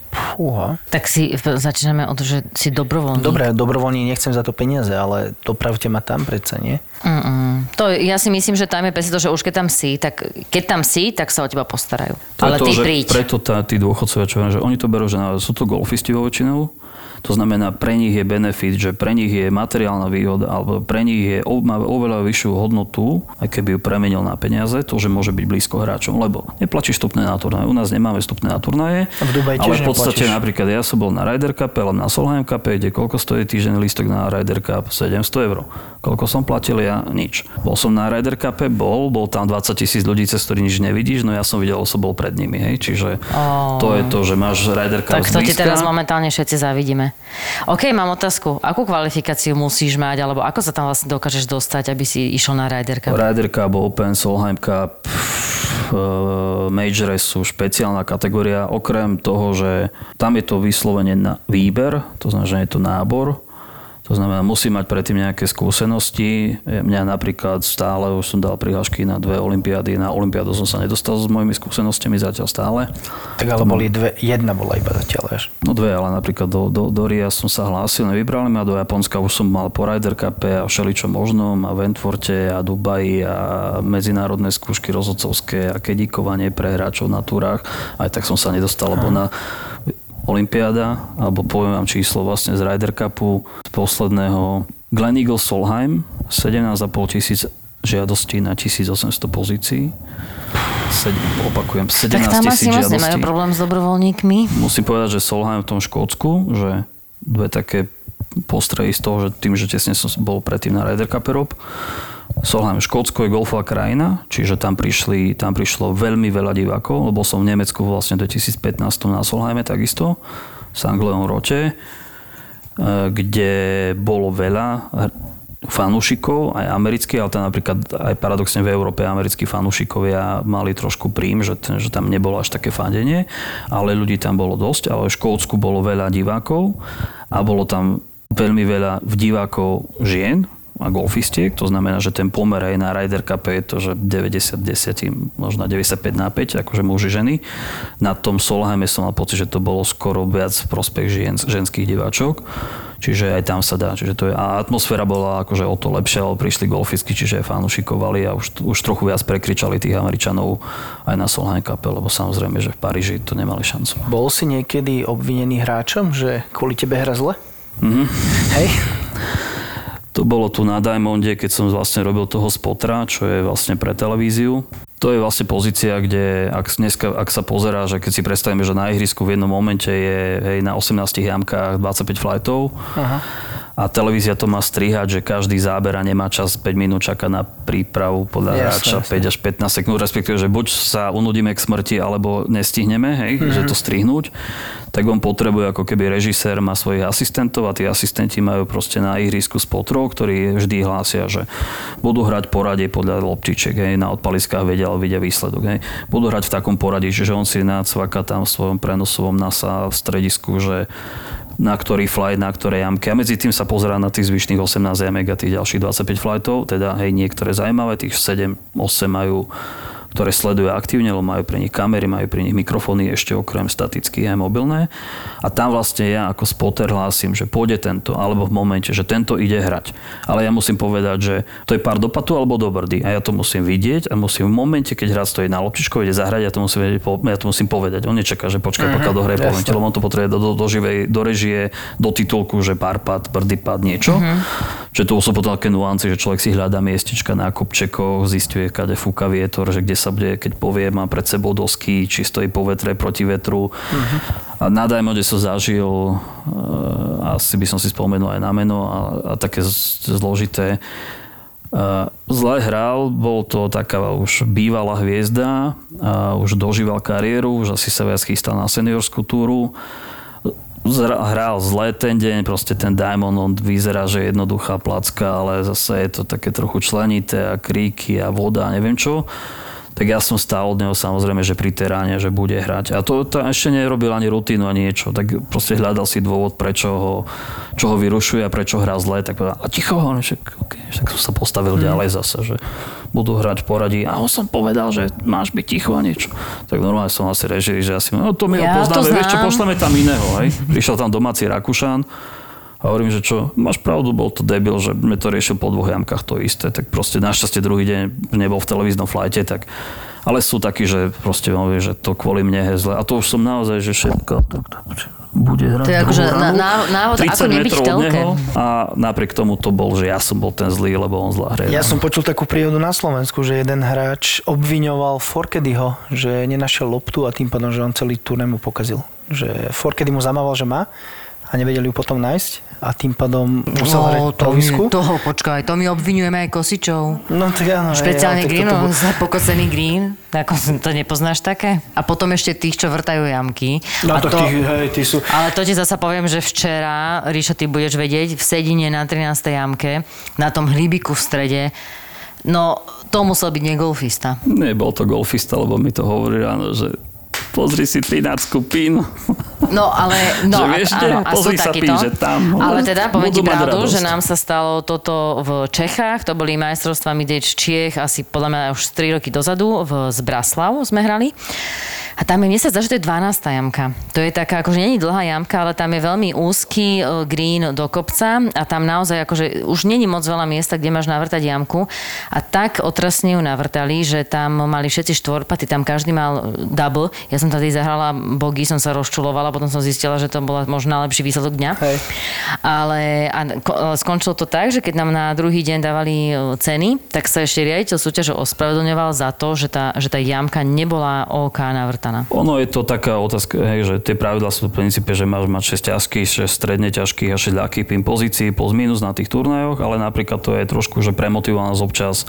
Fúha. Tak si začíname od toho, že si dobrovoľný. Dobre, dobrovoľne nechcem za to peniaze, ale dopravte ma tam predsa, nie? Mm-mm. To, ja si myslím, že tam je presne to, že už keď tam si, tak keď tam si, tak sa o teba postarajú. To Ale to, ty príď. Preto tá, tí dôchodcovia, čo viem, že oni to berú, že sú to golfisti vo väčšinou, to znamená, pre nich je benefit, že pre nich je materiálna výhoda, alebo pre nich je, o- má oveľa vyššiu hodnotu, aj keby ju premenil na peniaze, to, že môže byť blízko hráčom, lebo neplatíš vstupné na turnaje. U nás nemáme vstupné na turnaje, A v Dubaji ale v podstate neplatíš. napríklad ja som bol na Ryder Cup, ale na Solheim Cup, kde koľko stojí týždeň lístok na Ryder Cup? 700 eur. Koľko som platil ja? Nič. Bol som na Ryder Cupe, bol, bol tam 20 tisíc ľudí, cez ktorých nič nevidíš, no ja som videl, som bol pred nimi, hej, čiže to je to, že máš Ryder Cup Tak to ti teraz momentálne všetci závidíme. OK, mám otázku. Akú kvalifikáciu musíš mať, alebo ako sa tam vlastne dokážeš dostať, aby si išiel na Ryder Cup? Ryder Cup, Open, Solheim Cup, uh, Major sú špeciálna kategória, okrem toho, že tam je to vyslovene na výber, to znamená, že je to nábor, to znamená, musí mať predtým nejaké skúsenosti. Mňa napríklad stále, už som dal prihlášky na dve olympiády, na olympiádu som sa nedostal s mojimi skúsenostiami zatiaľ stále. Tak ale boli dve, jedna bola iba zatiaľ, vieš. No dve, ale napríklad do, do, do Ria som sa hlásil, nevybrali ma, do Japonska už som mal po Ryder Cupe a všeličo možnom a Ventforte a Dubaji a medzinárodné skúšky rozhodcovské a kedíkovanie pre hráčov na túrach. Aj tak som sa nedostal, lebo na Olympiáda, alebo poviem vám číslo vlastne z Ryder Cupu z posledného Glen Eagle Solheim, 17,5 tisíc žiadostí na 1800 pozícií. Sed, opakujem, 17 Tak tam asi moc nemajú žiadostí. problém s dobrovoľníkmi. Musím povedať, že Solheim v tom Škótsku, že dve také postrehy z toho, že tým, že tesne som bol predtým na Ryder Cup Europe, Solheim, Škótsko je golfová krajina, čiže tam, prišli, tam prišlo veľmi veľa divákov, lebo som v Nemecku vlastne v 2015 na Solheime takisto, v. Leon Rote, eh, kde bolo veľa fanúšikov, aj americkí, ale tam napríklad aj paradoxne v Európe americkí fanúšikovia mali trošku príjm, že, že tam nebolo až také fandenie, ale ľudí tam bolo dosť, ale v Škótsku bolo veľa divákov a bolo tam veľmi veľa divákov žien, a golfistiek, to znamená, že ten pomer aj na Ryder Cup je to, že 90, 10, možno 95 na 5, akože muži, ženy. Na tom Solheime som mal pocit, že to bolo skoro viac v prospech žien, ženských diváčok. Čiže aj tam sa dá. Čiže to je, a atmosféra bola akože o to lepšia, lebo prišli golfistky, čiže fanúšikovali a už, už trochu viac prekričali tých Američanov aj na Solheim Cup, lebo samozrejme, že v Paríži to nemali šancu. Bol si niekedy obvinený hráčom, že kvôli tebe hra zle? Mm-hmm. Hej? To bolo tu na Diamonde, keď som vlastne robil toho spotra, čo je vlastne pre televíziu. To je vlastne pozícia, kde ak, dneska, ak sa pozerá, že keď si predstavíme, že na ihrisku v jednom momente je hej, na 18 jamkách 25 flightov Aha. a televízia to má strihať, že každý záber a nemá čas 5 minút čaká na prípravu podľa hráča 5 až 15 sekúnd, respektíve, že buď sa unudíme k smrti, alebo nestihneme, hej, mm-hmm. že to strihnúť tak on potrebuje, ako keby režisér má svojich asistentov a tí asistenti majú proste na ihrisku spotrov, ktorí vždy hlásia, že budú hrať poradie podľa loptiček, hej, na odpaliskách vedia, ale vidia výsledok. Hej. Budú hrať v takom poradí, že on si nacvaka tam v svojom prenosovom NASA v stredisku, že na ktorý flight, na ktoré jamky. A medzi tým sa pozerá na tých zvyšných 18 jamek a tých ďalších 25 flightov, teda hej, niektoré zaujímavé, tých 7, 8 majú ktoré sledujú aktívne, lebo majú pri nich kamery, majú pri nich mikrofóny ešte okrem statických aj mobilné. A tam vlastne ja ako spotter hlásim, že pôjde tento, alebo v momente, že tento ide hrať. Ale ja musím povedať, že to je pár dopatu alebo do brdy. A ja to musím vidieť a musím v momente, keď hráč stojí na loptičko, ide zahrať, ja to musím, ja to musím povedať. On nečaká, že počkaj, uh-huh, pokiaľ dohraje po lebo on to potrebuje do, do, do, živej, do režie, do titulku, že pár pad, brdý pad, niečo. Uh-huh. Že to sú potom také nuance, že človek si hľadá miestečka na kopčekoch, zistuje, kade fúka vietor, že kde sa bude, keď povie, má pred sebou dosky, či stojí po vetre, proti vetru. Uh-huh. A na Diamondde som zažil, uh, asi by som si spomenul aj na meno a, a také zložité. Uh, zle hral, bol to taká už bývalá hviezda, uh, už dožíval kariéru, už asi sa viac chystal na seniorskú túru hral zle ten deň, proste ten Diamond, on vyzerá, že je jednoduchá placka, ale zase je to také trochu členité a kríky a voda a neviem čo tak ja som stál od neho samozrejme, že pri teráne, že bude hrať. A to, to ešte nerobil ani rutínu, ani niečo. Tak proste hľadal si dôvod, prečo ho, čo ho vyrušuje a prečo hrá zle. Tak povedal, a ticho, však, okay, však som sa postavil hmm. ďalej zase, že budú hrať poradí. A on som povedal, že máš byť ticho a niečo. Tak normálne som asi režil, že asi, no to my ja ho poznáme, vieš čo, pošleme tam iného. Hej. Prišiel tam domáci Rakúšan, a hovorím, že čo, máš pravdu, bol to debil, že sme to riešil po dvoch jamkách to isté, tak proste našťastie druhý deň nebol v televíznom flajte, tak ale sú takí, že proste hovorí, že to kvôli mne je zle. A to už som naozaj, že všetko bude hrať. To je akože návod, ako nebyť v telke. A napriek tomu to bol, že ja som bol ten zlý, lebo on zlá hre. Ja som počul takú príhodu na Slovensku, že jeden hráč obviňoval Forkedyho, že nenašiel loptu a tým pádom, že on celý turné mu pokazil. Že Forkedy mu zamával, že má a nevedeli ju potom nájsť a tým pádom musel no, hrať to mi, toho, počkaj, to my obvinujeme aj Kosičov. No tak áno. Špeciálne green, to, to... pokosený green, ako to nepoznáš také? A potom ešte tých, čo vrtajú jamky. No a to, tých, hej, tí sú... Ale to ti zasa poviem, že včera, Ríšo, ty budeš vedieť, v Sedine na 13. jamke, na tom hlíbiku v strede, no to musel byť. Nie, bol to golfista, lebo mi to hovorí ráno, že pozri si 13 skupín. No ale, no že vieš, áno, a pozri sa pín, že tam. Ale teda, poviem ti pravdu, že nám sa stalo toto v Čechách, to boli majstrovstvá Midage Čiech asi podľa mňa už 3 roky dozadu, v Zbraslav sme hrali. A tam je, mne sa zdá, že to je 12. jamka. To je taká, akože není dlhá jamka, ale tam je veľmi úzky e, green do kopca a tam naozaj akože už není moc veľa miesta, kde máš navrtať jamku. A tak otrasne ju navrtali, že tam mali všetci štvorpaty, tam každý mal double. Ja som tady zahrala bogy, som sa rozčulovala, potom som zistila, že to bola možno najlepší výsledok dňa. Hej. Ale a ale skončilo to tak, že keď nám na druhý deň dávali e, ceny, tak sa ešte riaditeľ súťaže ospravedlňoval za to, že tá, že tá jamka nebola OK navrtaná. Ono je to taká otázka, hej, že tie pravidlá sú v princípe, že máš mať 6 ťažkých, 6 stredne ťažkých a 6 ľahkých pin pozícií plus minus na tých turnajoch, ale napríklad to je trošku, že premotivovanosť občas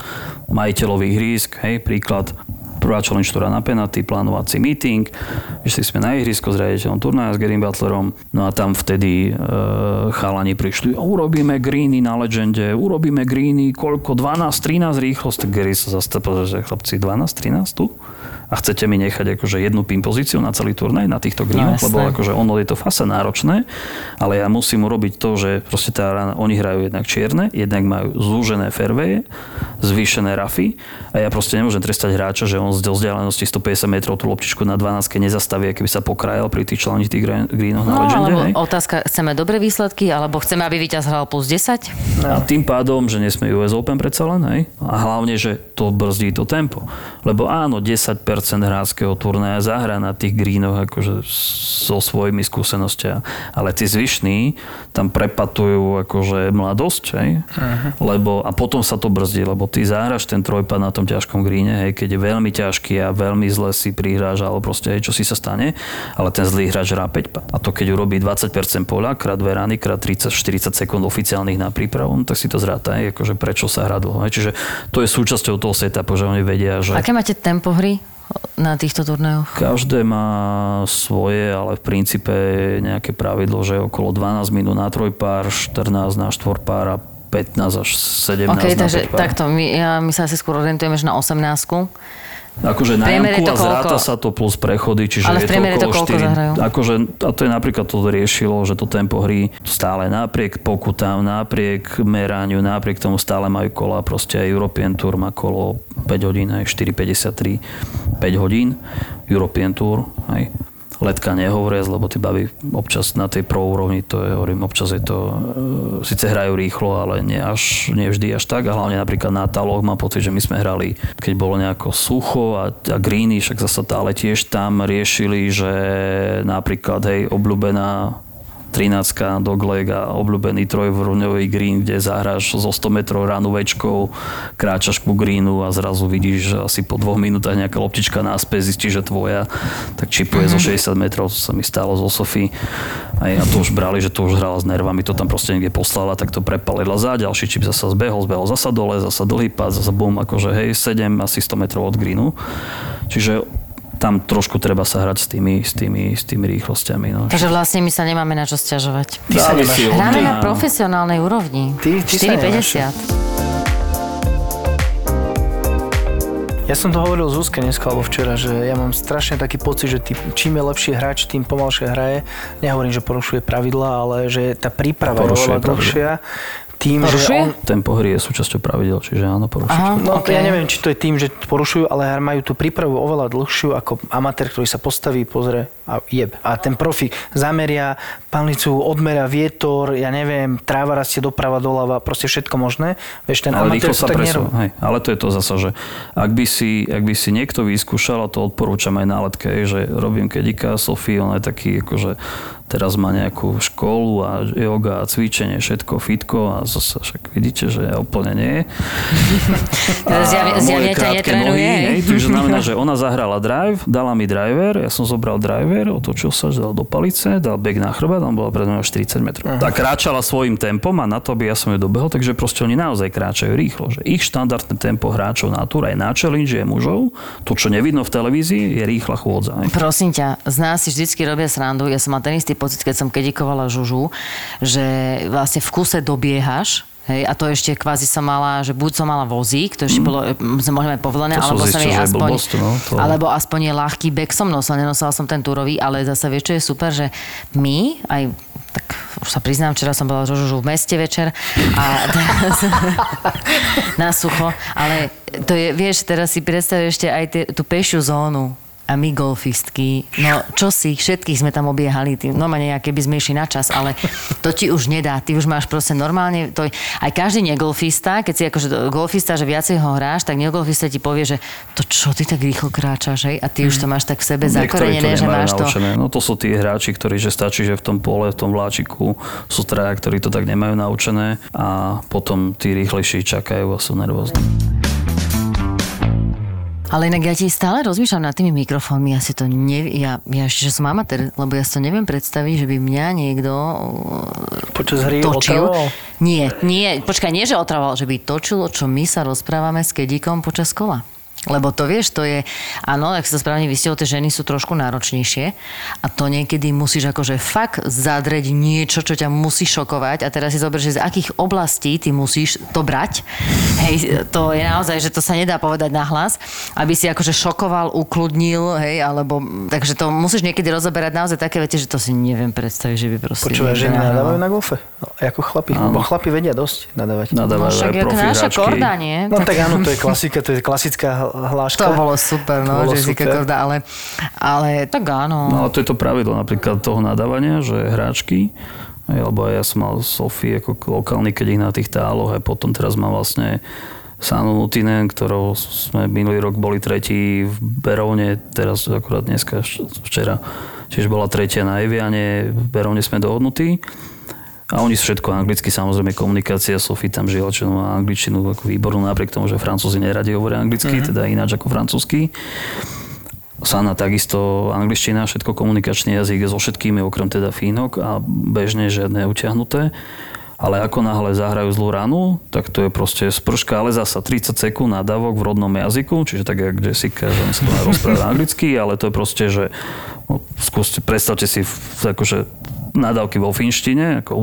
majiteľových hrísk, hej, príklad prvá challenge túra na penalty, plánovací meeting, išli sme na ihrisko s riaditeľom turnaja, s Gary Butlerom, no a tam vtedy e, chalani prišli, "A urobíme greeny na legende, urobíme greeny, koľko, 12, 13 rýchlosť, tak Gary sa zastavil, že chlapci, 12, 13 tu? A chcete mi nechať akože jednu pin pozíciu na celý turnaj, na týchto greenoch, jasné. lebo akože ono je to fasa náročné, ale ja musím urobiť to, že proste tá rána, oni hrajú jednak čierne, jednak majú zúžené fairwaye, zvýšené rafy a ja proste nemôžem trestať hráča, že on z vzdialenosti 150 metrov tú loptičku na 12 nezastaví, keby sa pokrajal pri tých členitých greenoch na No, legende. alebo otázka, chceme dobré výsledky, alebo chceme, aby víťaz hral plus 10? A tým pádom, že nesme US Open predsa len, hej? A hlavne, že to brzdí to tempo. Lebo áno, 10% hráckého turnaja zahrá na tých greenoch akože so svojimi skúsenostiami. Ale tí zvyšní tam prepatujú akože mladosť, hej? Lebo, a potom sa to brzdí, lebo ty zahraš ten trojpad na tom ťažkom greene, hej, keď je veľmi ťažký a veľmi zle si prihráš, alebo proste, hej, čo si sa stane, ale ten zlý hráč hrá 5 pad. A to keď urobí 20% poľa, krát dve rány, krát 30-40 sekúnd oficiálnych na prípravu, no tak si to zráta, hej, akože prečo sa hrá dlho. Hej. Čiže to je súčasťou toho setupu, že oni vedia, že... Aké máte tempo hry na týchto turnajoch? Každé má svoje, ale v princípe nejaké pravidlo, že okolo 12 minút na trojpár, 14 na štvorpár a 15 až 17 OK, na takže takto, my, ja, my sa asi skôr orientujeme že na 18 Akože na jamku a zráta sa to plus prechody, čiže Ale je to okolo koľko 4. zahrajú? Akože, a to je napríklad to riešilo, že to tempo hry stále napriek pokutám, napriek meraniu, napriek tomu stále majú kola, proste European Tour má kolo 5 hodín, aj 4,53, 5 hodín, European Tour, aj letka nehovoriac, lebo tí baby občas na tej pro úrovni, to je, hovorím, občas je to, e, síce hrajú rýchlo, ale nie, až, nie vždy až tak. A hlavne napríklad na taloch mám pocit, že my sme hrali, keď bolo nejako sucho a, a greeny, však zase tá, ale tiež tam riešili, že napríklad, hej, obľúbená 13 dogleg a obľúbený trojvrňový green, kde zahráš zo 100 metrov ránu večkou, kráčaš ku greenu a zrazu vidíš, asi po dvoch minútach nejaká loptička náspäť zistí, že tvoja, tak čipuje zo 60 metrov, to sa mi stalo zo Sofy. A ja to už brali, že to už hrala s nervami, to tam proste niekde poslala, tak to prepalila za, ďalší čip zasa zbehol, zbehol zasa dole, zasa dlhý pad, zasa bum, akože hej, 7, asi 100 metrov od greenu. Čiže tam trošku treba sa hrať s tými, s tými, s tými rýchlosťami. No. Takže vlastne my sa nemáme na čo stiažovať. Ty sa nemáš. Hráme na profesionálnej úrovni. Ty- ty sa nemáš. 4,50. Ja som to hovoril Zuzke dneska alebo včera, že ja mám strašne taký pocit, že tý, čím je lepší hráč, tým pomalšie hraje. Nehovorím, že porušuje pravidla, ale že tá príprava je Porušuje oveľa pravidlá. dlhšia. Tým, Porušuje? že on, Tempo hry je súčasťou pravidel, čiže áno, Aha, porušíš. No OK. ja neviem, či to je tým, že porušujú, ale majú tú prípravu oveľa dlhšiu ako amatér, ktorý sa postaví, pozrie a jeb. A ten profík zameria palnicu, odmeria vietor, ja neviem, tráva rastie doprava, doľava, proste všetko možné. Vieš, ten ale rýchlo sa presú. Hej. Ale to je to zasa, že ak by si, ak by si niekto vyskúšal, a to odporúčam aj na letke, že robím kedika, Sofie, on je taký, akože teraz má nejakú školu a yoga a cvičenie, všetko, fitko a zase však vidíte, že ja úplne nie. Zjavne- A moje krátke nohy, hej? takže znamená, že ona zahrala drive, dala mi driver, ja som zobral driver, otočil sa, dal do palice, dal bek na chrbát, tam bola pred mňa 40 metrov. Tak kráčala svojim tempom a na to, aby ja som ju dobehol, takže proste oni naozaj kráčajú rýchlo. Že ich štandardné tempo hráčov na túr aj na challenge je mužov, to čo nevidno v televízii je rýchla chôdza. Hej. Prosím ťa, z nás si vždycky robia srandu. Ja som mal ten istý pocit, keď som kedikovala žužu, že vlastne v kuse dobiehaš, Hej, a to ešte kvázi som mala, že buď som mala vozík, to ešte bolo, mm, sme mohli mať povolené, To alebo som zistil, aspoň, blbosť, no, to- alebo aspoň je ľahký bek som nosila, nenosila som ten túrový, ale zase vieš, čo je super, že my, aj tak už sa priznám, včera som bola žužu v meste večer a na sucho, ale to je, vieš, teraz si predstav ešte aj tie, tú pešiu zónu. A my golfistky, no čo si, všetkých sme tam obiehali, tým, no nejaké by sme išli na čas, ale to ti už nedá, ty už máš proste normálne, to, aj každý negolfista, keď si akože golfista, že viacej ho hráš, tak negolfista ti povie, že to čo ty tak rýchlo kráčaš, hej? a ty už to máš tak v sebe Niektorí zakorenené, že máš to... naučené. No to sú tí hráči, ktorí, že stačí, že v tom pole, v tom vláčiku sú traja, ktorí to tak nemajú naučené a potom tí rýchlejší čakajú a sú nervózni. Ale inak ja ti stále rozmýšľam nad tými mikrofónmi, ja si to ne, ja, ja ešte, že som amatér, lebo ja si to neviem predstaviť, že by mňa niekto Počas hry točil. otravoval? Nie, nie, počkaj, nie, že otravoval, že by točilo, čo my sa rozprávame s Kedíkom počas kola. Lebo to vieš, to je, áno, ak si to správne vystihol, tie ženy sú trošku náročnejšie a to niekedy musíš akože fakt zadreť niečo, čo ťa musí šokovať a teraz si zober, že z akých oblastí ty musíš to brať. Hej, to je naozaj, že to sa nedá povedať nahlas, aby si akože šokoval, ukludnil, hej, alebo, takže to musíš niekedy rozoberať naozaj také veci, že to si neviem predstaviť, že by proste... Počúvaš, že nadávajú na golfe? No, ako chlapi. Bo chlapi vedia dosť nadávať. No Nadávajú však aj jak profi naša korda, nie? No tak áno, to je klasika, to je klasická hláška. To bolo super, no, To bolo Jessica super. Korda, ale, ale tak áno. No ale to je to pravidlo napríklad toho nadávania, že hráčky, lebo ja som mal Sofie ako lokálny, keď ich na tých táloch, aj potom teraz mám vlastne Sanu Nutinen, ktorou sme minulý rok boli tretí v Berovne, teraz akurát dneska, včera, čiže bola tretia na Eviane, v Berovne sme dohodnutí. A oni sú všetko anglicky, samozrejme komunikácia, Sofie tam žila, čo má angličtinu ako výbornú, napriek tomu, že francúzi neradi hovoria anglicky, Mhm. mm-hmm. teda ináč ako francúzsky. Sana takisto angličtina, všetko komunikačný jazyk so všetkými, okrem teda fínok a bežne žiadne utiahnuté. Ale ako náhle zahrajú zlú ranu, tak to je proste sprška, ale zasa 30 sekúnd nadávok v rodnom jazyku, čiže tak jak Jessica, že sa to rozpráva anglicky, ale to je proste, že no, skúste, predstavte si akože nadávky vo finštine, ako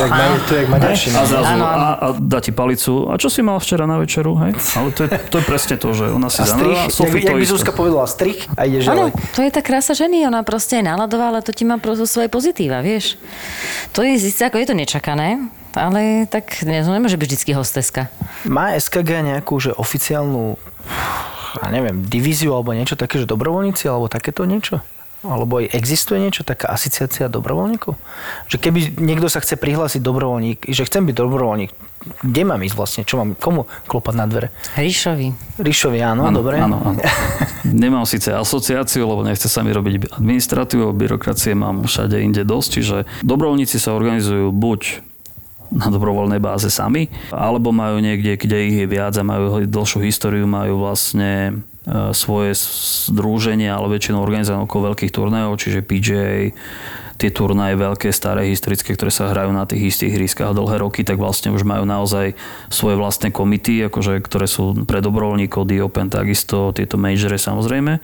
jak, je jak maďarština. a zrazu a, a dá ti palicu. A čo si mal včera na večeru, hej? Ale to je, to je presne to, že ona si A strich, zanáva, jak, Sofie jak to by. Zuzka povedala, strich a ideš Áno, to je tá krása ženy, ona proste je náladová, ale to ti má proste svoje pozitíva, vieš. To je síce ako je to nečakané, ale tak ne, to nemôže byť vždycky hosteska. Má SKG nejakú, že oficiálnu, ja neviem, divíziu alebo niečo také, že dobrovoľníci alebo takéto niečo? Alebo existuje niečo, taká asociácia dobrovoľníkov? Že keby niekto sa chce prihlásiť dobrovoľník, že chcem byť dobrovoľník, kde mám ísť vlastne? Čo mám, komu klopať na dvere? Ríšovi. Ríšovi, áno, dobre. Áno, áno. Nemám síce asociáciu, lebo nechce sa mi robiť administratívu, byrokracie mám všade inde dosť, čiže dobrovoľníci sa organizujú buď na dobrovoľnej báze sami, alebo majú niekde, kde ich je viac a majú dlhšiu históriu, majú vlastne svoje združenia, ale väčšinou organizované okolo veľkých turnajov, čiže PGA, tie turnaje veľké, staré, historické, ktoré sa hrajú na tých istých hryskách dlhé roky, tak vlastne už majú naozaj svoje vlastné komity, akože, ktoré sú pre dobrovoľníkov, The Open takisto, tieto majory samozrejme. E,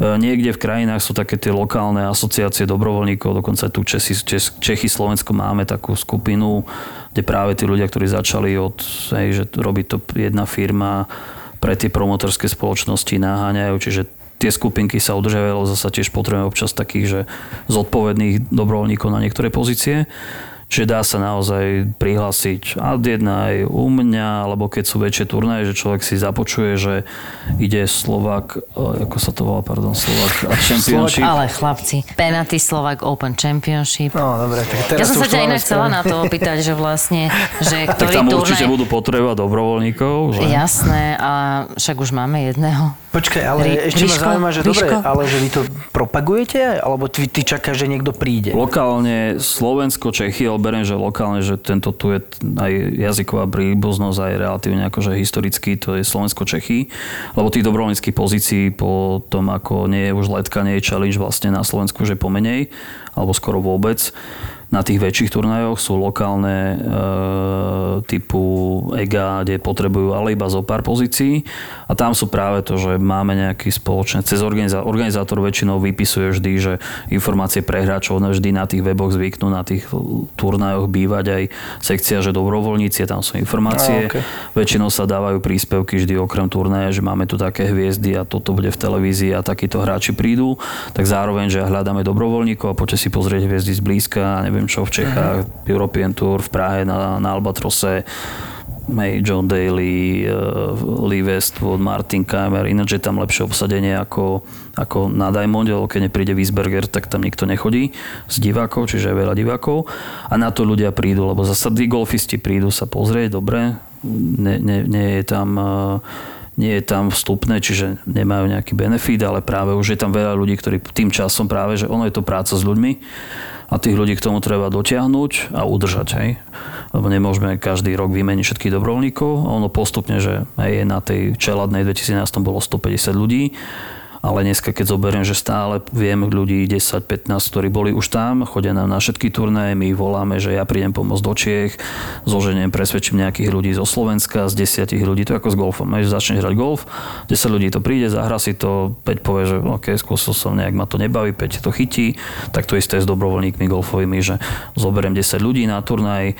Niekde v krajinách sú také tie lokálne asociácie dobrovoľníkov, dokonca tu Česi, Čes, Čechy, Slovensko máme takú skupinu, kde práve tí ľudia, ktorí začali od, hej, že robí to jedna firma, pre tie promotorské spoločnosti naháňajú, čiže tie skupinky sa udržiavajú, zase tiež potrebujeme občas takých, že zodpovedných dobrovoľníkov na niektoré pozície. Čiže dá sa naozaj prihlásiť ad jedna aj u mňa, alebo keď sú väčšie turnaje, že človek si započuje, že ide Slovak, eh, ako sa to volá, pardon, Slovak a Championship. Ale chlapci, Penalty Slovak Open Championship. No, dobre, tak Ja teraz som to sa ťa inak chcela na to opýtať, že vlastne, že Tak ktorý tam turnaj... určite budú potrebovať dobrovoľníkov. Že? Jasné, a však už máme jedného. Počkaj, ale Rí- ešte ma Ríško? zaujíma, že dobre, Ríško? ale že vy to propagujete, alebo ty, ty čakáš, že niekto príde? Lokálne Slovensko, Čechy, ale beriem, že lokálne, že tento tu je aj jazyková príbuznosť, aj relatívne akože historicky, to je Slovensko-Čechy, lebo tých dobrovoľníckých pozícií po tom, ako nie je už letka, nie je challenge vlastne na Slovensku, že pomenej, alebo skoro vôbec. Na tých väčších turnajoch sú lokálne e, typu EGA, kde potrebujú ale iba zo pár pozícií a tam sú práve to, že máme nejaký spoločný, cez organizá- organizátor väčšinou vypisuje vždy, že informácie pre hráčov vždy na tých weboch zvyknú na tých turnajoch bývať aj sekcia, že dobrovoľníci, tam sú informácie. A, okej. Väčšinou sa dávajú príspevky vždy okrem turnaja, že máme tu také hviezdy a toto bude v televízii a takíto hráči prídu, tak zároveň, že hľadáme dobrovoľníkov a poďte si pozrieť hviezdy zblízka, neviem čo v Čechách, European Tour v Prahe na, na Albatrose, Hej, John Daly, uh, Lee Westwood, Martin Keimer, ináč je tam lepšie obsadenie ako, ako na Diamond, lebo keď nepríde Wiesberger, tak tam nikto nechodí z divákov, čiže je veľa divákov. A na to ľudia prídu, lebo zase tí golfisti prídu sa pozrieť, dobre, nie, nie, nie je tam uh, nie je tam vstupné, čiže nemajú nejaký benefit, ale práve už je tam veľa ľudí, ktorí tým časom práve, že ono je to práca s ľuďmi a tých ľudí k tomu treba dotiahnuť a udržať. Hej. Lebo nemôžeme každý rok vymeniť všetkých dobrovoľníkov. Ono postupne, že hej, na tej čeladnej 2011 bolo 150 ľudí ale dneska, keď zoberiem, že stále viem ľudí 10-15, ktorí boli už tam, chodia nám na všetky turné, my voláme, že ja prídem pomôcť do Čiech, zoženiem, presvedčím nejakých ľudí zo Slovenska, z desiatich ľudí, to je ako s golfom. Že začneš hrať golf, 10 ľudí to príde, zahra si to, 5 povie, že OK, skúsil som, nejak ma to nebaví, 5 to chytí, tak to isté s dobrovoľníkmi golfovými, že zoberiem 10 ľudí na turnaj,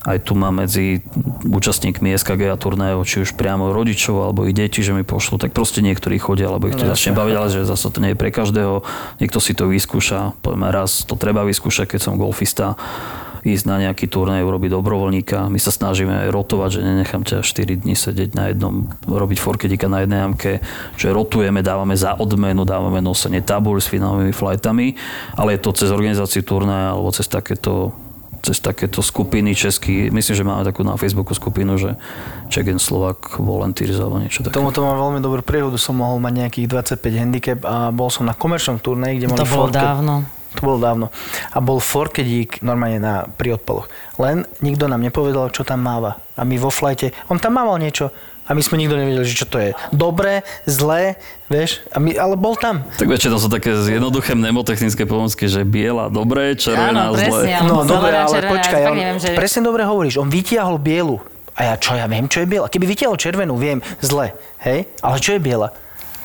aj tu mám medzi účastníkmi SKG a turnajov, či už priamo rodičov alebo ich deti, že mi pošlu, tak proste niektorí chodia, alebo ich to no, začne baviť, ale že zase to nie je pre každého. Niekto si to vyskúša, poďme raz, to treba vyskúšať, keď som golfista ísť na nejaký turnaj, urobiť dobrovoľníka. My sa snažíme rotovať, že nenechám ťa 4 dní sedieť na jednom, robiť forkedika na jednej jamke, že rotujeme, dávame za odmenu, dávame nosenie tabuľ s finálnymi flightami, ale je to cez organizáciu turnaja alebo cez takéto cez takéto skupiny český, myslím, že máme takú na Facebooku skupinu, že Czech and Slovak Volunteers alebo niečo také. Tomuto mám veľmi dobrú príhodu, som mohol mať nejakých 25 handicap a bol som na komerčnom turnaji, kde mali To bolo forke, dávno. To bolo dávno. A bol forkedík normálne na, pri odpaloch. Len nikto nám nepovedal, čo tam máva. A my vo flajte, on tam mával niečo, a my sme nikto nevedeli, že čo to je. Dobré, zlé, vieš, a my, ale bol tam. Tak väčšinou sú také jednoduché mnemotechnické pomocky, že biela dobré, červená Áno, presne, zlé. No dobre, ale červená, počkaj, on, neviem, že... presne dobre hovoríš, on vytiahol bielu. A ja čo, ja viem, čo je biela. Keby vytiahol červenú, viem, zle, hej? Ale čo je biela?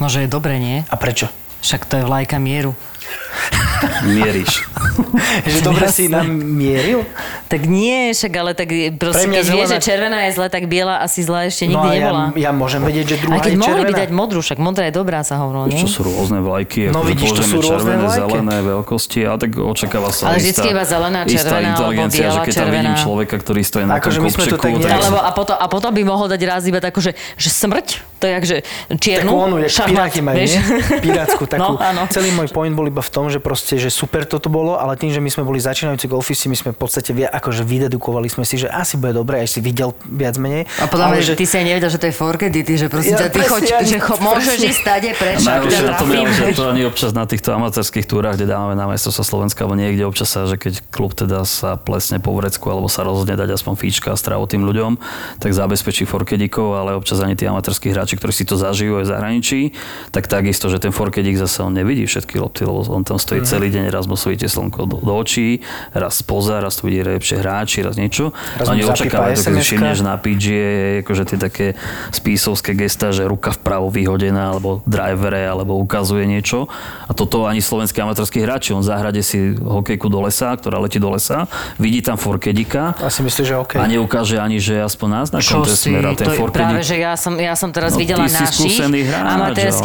No, že je dobre, nie? A prečo? Však to je vlajka mieru. Mieríš. že dobre si nám mieril? Tak nie, však ale tak proste, Pre mňa keď vie, zelená- že červená je zle, tak biela asi zlá ešte nikdy no a nebola. Ja, ja môžem vedieť, že druhá Aj keď je mohli by červená. dať modrú, však modrá je dobrá, sa hovorilo, nie? Čo sú rôzne vlajky, No akože vidíš, to sú rôzne červené, vlajky. zelené veľkosti, ale tak očakáva sa Ale istá, vždycky iba zelená, červená, inteligencia, že biela, keď tam vidím červená. človeka, ktorý stojí na Akože tom kopčeku, tak nejak- Alebo a potom, a potom by mohol dať raz iba takú, že, že smrť, to je jak, že čiernu, Takú onu, jak piráti majú, nie? Pirátsku takú. No, áno. Celý môj point bol iba v tom, že proste, že super toto bolo, ale tým, že my sme boli začínajúci golfisti, my sme v podstate vie, akože vydedukovali sme si, že asi bude dobre, aj si videl viac menej. A podľa mňa, že ty si aj nevedel, že to je forkedy, že prosím Ja ťa, ty presne, choď, ja- že cho, môžeš ísť stade preč, a Najhoršie ťa na tom je, trafím. že to ani občas na týchto amatérských túrach, kde dávame na majstrovstvo Slovenska, alebo niekde občas sa, že keď klub teda sa plesne po vrecku, alebo sa rozhodne dať aspoň fíčka a stravu tým ľuďom, tak zabezpečí forkedikov, ale občas ani tí amatérskí hráči, ktorí si to zažijú aj v zahraničí, tak takisto, že ten forkedik zase on nevidí všetky lopty, lebo on tam stojí celý deň, raz mu svíti slnko do, do očí, raz spoza, raz to vidí lepšie hráči, raz niečo. Raz Oni očakávajú, keď všimneš na PGA, akože tie také spísovské gesta, že ruka vpravo vyhodená, alebo drivere, alebo ukazuje niečo. A toto ani slovenskí amatérskí hráči. On zahrade si hokejku do lesa, ktorá letí do lesa, vidí tam forkedika Asi myslíš, že OK. a neukáže ani, že aspoň náznakom to je si, a ten to je forkedik. práve, že ja som, ja som teraz No, videla si našich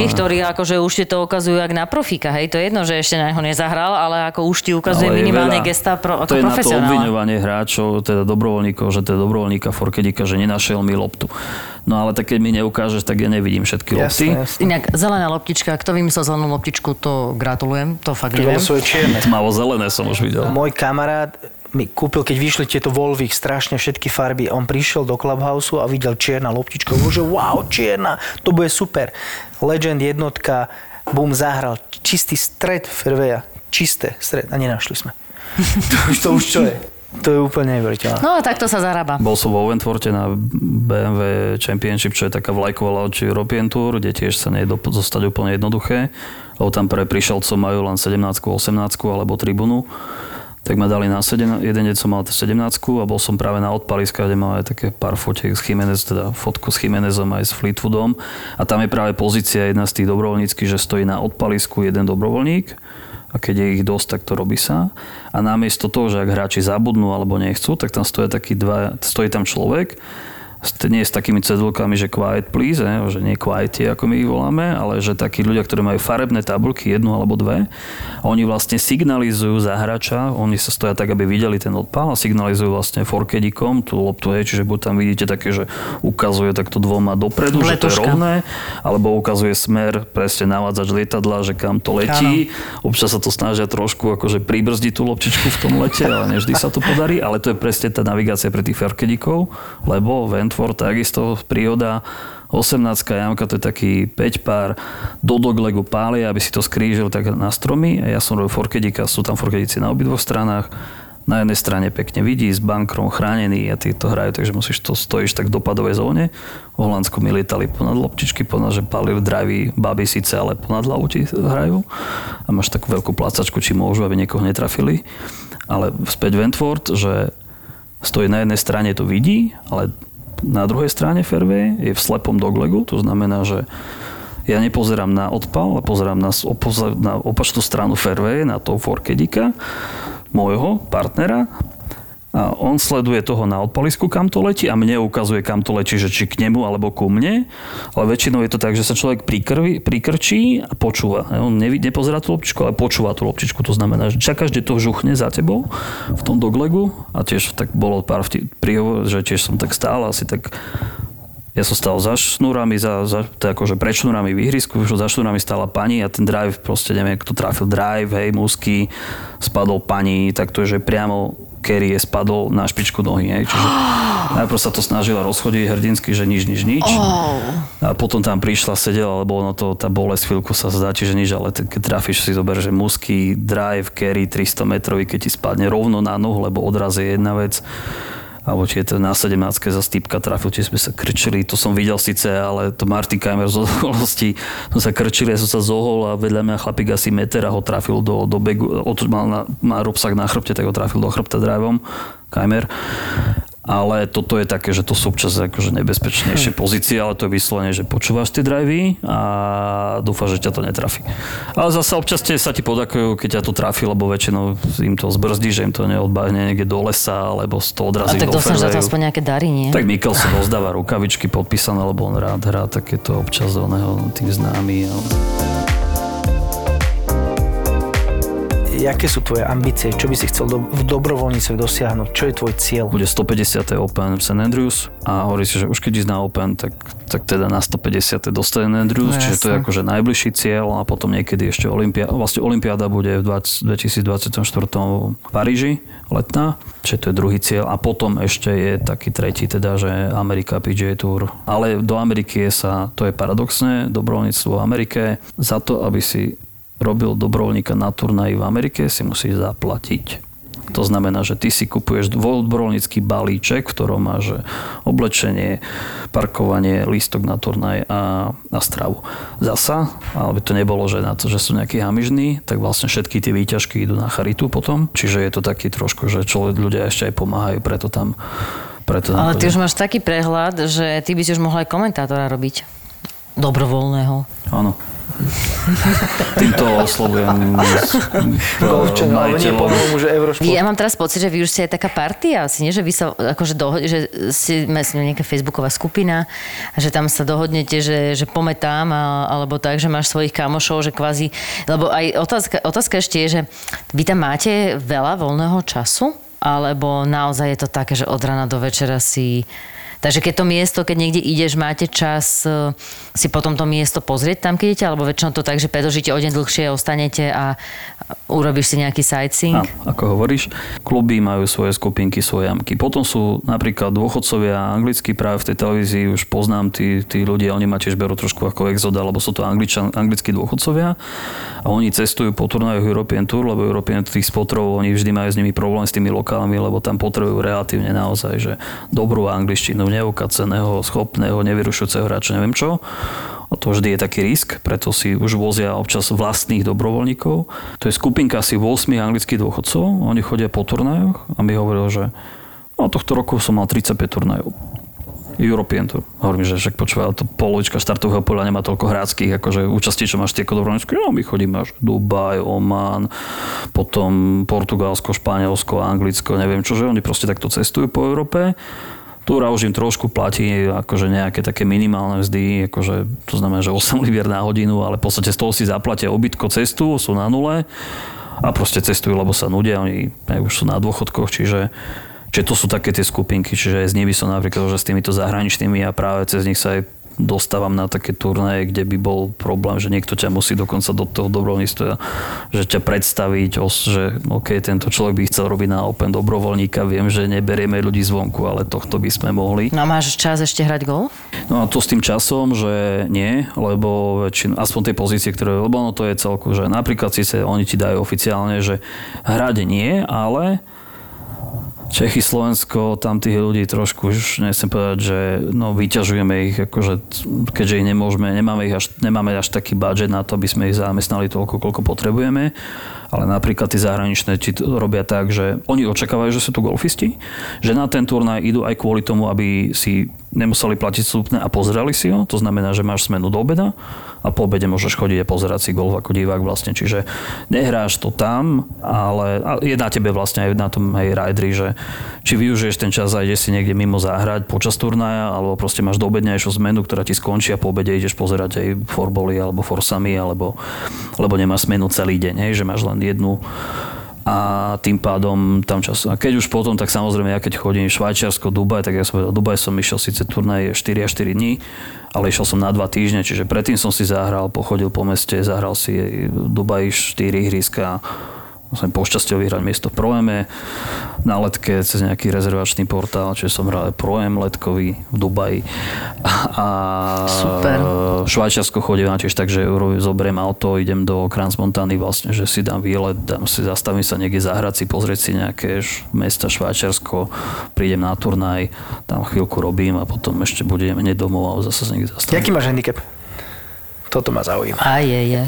ale- ktorí akože už to ukazujú jak na profíka, hej, to je jedno, že ešte na ho nezahral, ale ako už ti ukazuje Ale minimálne veľa. gesta pro, To ako je na to obviňovanie hráčov, teda dobrovoľníkov, že teda dobrovoľníka Forkedika, že nenašiel mi loptu. No ale tak keď mi neukážeš, tak ja nevidím všetky lopty. Jasné, jasné. Inak zelená loptička, kto vymyslel zelenú loptičku, to gratulujem, to fakt Ty neviem. bolo svoje čierne. Tmavo zelené som už videl. Môj kamarát mi kúpil, keď vyšli tieto Volvik, strašne všetky farby. On prišiel do Clubhouse a videl čierna loptička. Že wow, čierna, to bude super. Legend jednotka, bum, zahral. Čistý stred fairwaya. Čisté stred. A nenašli sme. to, už, to už čo je? To je úplne neuveriteľné. No a takto sa zarába. Bol som vo Wentworte na BMW Championship, čo je taká vlajková loď European Tour, kde tiež sa dop- zostať úplne jednoduché, lebo tam pre prišelcov majú len 17 18 alebo tribunu. Tak ma dali na 7, jeden deň som mal 17 a bol som práve na odpaliska, kde mal aj také pár fotiek s Jimenez, teda fotku s Jimenezom aj s Fleetwoodom. A tam je práve pozícia jedna z tých dobrovoľníckých, že stojí na odpalisku jeden dobrovoľník a keď je ich dosť, tak to robí sa. A namiesto toho, že ak hráči zabudnú alebo nechcú, tak tam stojí taký dva, stojí tam človek nie s takými cedulkami, že quiet please, ne? že nie quiet ako my ich voláme, ale že takí ľudia, ktorí majú farebné tabulky, jednu alebo dve, oni vlastne signalizujú za hráča, oni sa stoja tak, aby videli ten odpal a signalizujú vlastne forkedikom tú loptu, hej, čiže buď tam vidíte také, že ukazuje takto dvoma dopredu, že to je Letuška. rovné, alebo ukazuje smer, presne navádzač lietadla, že kam to letí. Občas sa to snažia trošku akože pribrzdiť tú loptičku v tom lete, ale nevždy sa to podarí, ale to je presne tá navigácia pre tých ferkedikov, lebo Ventford takisto príhoda 18 jamka, to je taký 5 pár do doglegu pália, aby si to skrížil tak na stromy. Ja som robil forkedika, sú tam forkedici na obidvoch stranách. Na jednej strane pekne vidí, s bankrom chránený a ty to hrajú, takže musíš to stojíš tak v dopadovej zóne. V Holandsku mi lietali ponad loptičky, ponad, že palili drivey, baby síce, ale ponad hlavu ti hrajú. A máš takú veľkú placačku, či môžu, aby niekoho netrafili. Ale späť Wentworth, že stojí na jednej strane, to vidí, ale na druhej strane fairway je v slepom doglegu, to znamená, že ja nepozerám na odpal, ale pozerám na, na opačnú stranu fairway, na toho forkedika, môjho partnera a on sleduje toho na odpalisku, kam to letí a mne ukazuje, kam to letí, že či k nemu alebo ku mne. Ale väčšinou je to tak, že sa človek prikrví, prikrčí a počúva. On nevi, nepozerá tú loptičku, ale počúva tú loptičku. To znamená, že čaká, že to žuchne za tebou v tom doglegu a tiež tak bolo pár príhovor, že tiež som tak stál asi tak ja som stál za šnúrami, za, za, to akože pred šnúrami v ihrisku, už za šnúrami stála pani a ten drive, proste neviem, kto trafil drive, hej, musky, spadol pani, tak to je, že priamo Kerry spadol na špičku nohy, hej, čiže najprv sa to snažila rozchodiť hrdinsky, že nič, nič, nič. A potom tam prišla, sedela, lebo ono to, tá bolesť chvíľku sa zdá, čiže nič, ale keď trafíš si zober, že musky, drive, carry 300 metrový, keď ti spadne rovno na nohu, lebo odraz je jedna vec, alebo či je to na 17 za stýpka trafil, či sme sa krčili, to som videl síce, ale to Marty Keimer z okolností, sme sa krčili, ja som sa zohol a vedľa mňa chlapík asi meter a ho trafil do, do begu, od, mal na, má na chrbte, tak ho trafil do chrbta driveom, Keimer. Ale toto je také, že to sú občas akože nebezpečnejšie pozície, ale to je vyslovene, že počúvaš tie drivey a dúfaš, že ťa to netrafí. Ale zase občas tie sa ti podakujú, keď ťa to trafí, lebo väčšinou im to zbrzdí, že im to neodbahne niekde do lesa, alebo to A odrazí tak do za to aspoň nejaké dary, nie? Tak Mikkelson rozdáva rukavičky podpísané, lebo on rád hrá takéto občas oného tým známy. Ale... Jaké sú tvoje ambície? Čo by si chcel do, v dobrovoľníctve dosiahnuť? Čo je tvoj cieľ? Bude 150. Open v St. Andrews a hovorí si, že už keď ísť na Open, tak, tak teda na 150. do St. Andrews, No, čiže to je akože najbližší cieľ a potom niekedy ešte Olympia, vlastne Olympiáda bude v 20, 2024. v Paríži letná, čiže to je druhý cieľ a potom ešte je taký tretí, teda, že Amerika PGA Tour. Ale do Ameriky je sa, to je paradoxné, dobrovoľníctvo v Amerike, za to, aby si robil dobrovoľníka na turnaji v Amerike, si musíš zaplatiť. To znamená, že ty si kupuješ dobrovoľnícky balíček, v ktorom máš oblečenie, parkovanie, lístok na turnaj a, a stravu. Zasa, aby to nebolo, že na to, že sú nejakí hamižní, tak vlastne všetky tie výťažky idú na charitu potom. Čiže je to taký trošku, že človek, ľudia ešte aj pomáhajú, preto tam preto tam Ale ty už máš taký prehľad, že ty by si už mohol aj komentátora robiť. Dobrovoľného. Áno. Týmto oslovujem ale nie pomohol mu, že Eurošport. Ja mám teraz pocit, že vy už ste aj taká partia, asi nie, že vy sa akože dohod, že si nejaká facebooková skupina, že tam sa dohodnete, že, že pometám, a, alebo tak, že máš svojich kamošov, že kvázi, lebo aj otázka, otázka ešte je, že vy tam máte veľa voľného času, alebo naozaj je to také, že od rana do večera si Takže keď to miesto, keď niekde ideš, máte čas e, si potom to miesto pozrieť tam, keď idete, alebo väčšinou to tak, že predlžíte o deň dlhšie, ostanete a urobíš si nejaký sightseeing? Áno, ako hovoríš, kluby majú svoje skupinky, svoje jamky. Potom sú napríklad dôchodcovia anglickí, práve v tej televízii už poznám tí, tí ľudia, oni ma tiež berú trošku ako exoda, lebo sú to angličan, anglickí dôchodcovia a oni cestujú po turnajoch European Tour, lebo European tých spotrov, oni vždy majú s nimi problém s tými lokálmi, lebo tam potrebujú relatívne naozaj, že dobrú angličtinu, neukaceného, schopného, nevyrušujúceho hráča, neviem čo. A to vždy je taký risk, preto si už vozia občas vlastných dobrovoľníkov. To je skupinka asi 8 anglických dôchodcov, oni chodia po turnajoch a mi hovoril, že no, tohto roku som mal 35 turnajov. European Tour. Hovorím, že však počúva, to polovička štartového poľa nemá toľko hráckých, akože účastí, čo máš tie ako dobrovoľníčky. No, my chodíme až Dubaj, Oman, potom Portugalsko, Španielsko, Anglicko, neviem čo, že oni proste takto cestujú po Európe Túra už im trošku platí akože nejaké také minimálne mzdy, akože to znamená, že 8 libier na hodinu, ale v podstate z toho si zaplatia obytko cestu, sú na nule a proste cestujú, lebo sa nudia, oni už sú na dôchodkoch, čiže Čiže to sú také tie skupinky, čiže s nimi som napríklad, že s týmito zahraničnými a práve cez nich sa aj dostávam na také turnaje, kde by bol problém, že niekto ťa musí dokonca do toho dobrovoľníctva, že ťa predstaviť, že OK, tento človek by chcel robiť na Open dobrovoľníka, viem, že neberieme ľudí zvonku, ale tohto by sme mohli. No máš čas ešte hrať golf? No a to s tým časom, že nie, lebo väčšin, aspoň tej pozície, ktoré, lebo ono to je celku, že napríklad síce oni ti dajú oficiálne, že hrať nie, ale Čechy, Slovensko, tam tých ľudí trošku už nechcem povedať, že no, vyťažujeme ich, akože, keďže ich nemôžeme, nemáme, ich až, nemáme až taký budget na to, aby sme ich zamestnali toľko, koľko potrebujeme ale napríklad tí zahraničné ti robia tak, že oni očakávajú, že sú tu golfisti, že na ten turnaj idú aj kvôli tomu, aby si nemuseli platiť súpne a pozerali si ho. To znamená, že máš smenu do obeda a po obede môžeš chodiť a pozerať si golf ako divák vlastne. Čiže nehráš to tam, ale je na tebe vlastne aj na tom aj ridery, že či využiješ ten čas a ideš si niekde mimo zahrať počas turnaja, alebo proste máš do obednejšiu zmenu, ktorá ti skončí a po obede ideš pozerať aj forboly alebo forsami, alebo, lebo nemáš smenu celý deň, hej, že máš len jednu a tým pádom tam čas. A keď už potom, tak samozrejme, ja keď chodím Švajčiarsko, Dubaj, tak ja som povedal, Dubaj som išiel síce turnaj 4 až 4 dní, ale išiel som na 2 týždne, čiže predtým som si zahral, pochodil po meste, zahral si Dubaj 4 ihriska, musím pošťastie vyhrať miesto v Proeme na letke cez nejaký rezervačný portál, čiže som hral Proem letkový v Dubaji. A Super. Švajčiarsko chodím tiež tak, že zoberiem auto, idem do Kranz Montany vlastne, že si dám výlet, dám si, zastavím sa niekde zahrať si, pozrieť si nejaké mesta Švajčiarsko, prídem na turnaj, tam chvíľku robím a potom ešte budem hneď domov a zase sa niekde zastavím. Jaký máš handicap? Toto ma zaujíma. A je, je.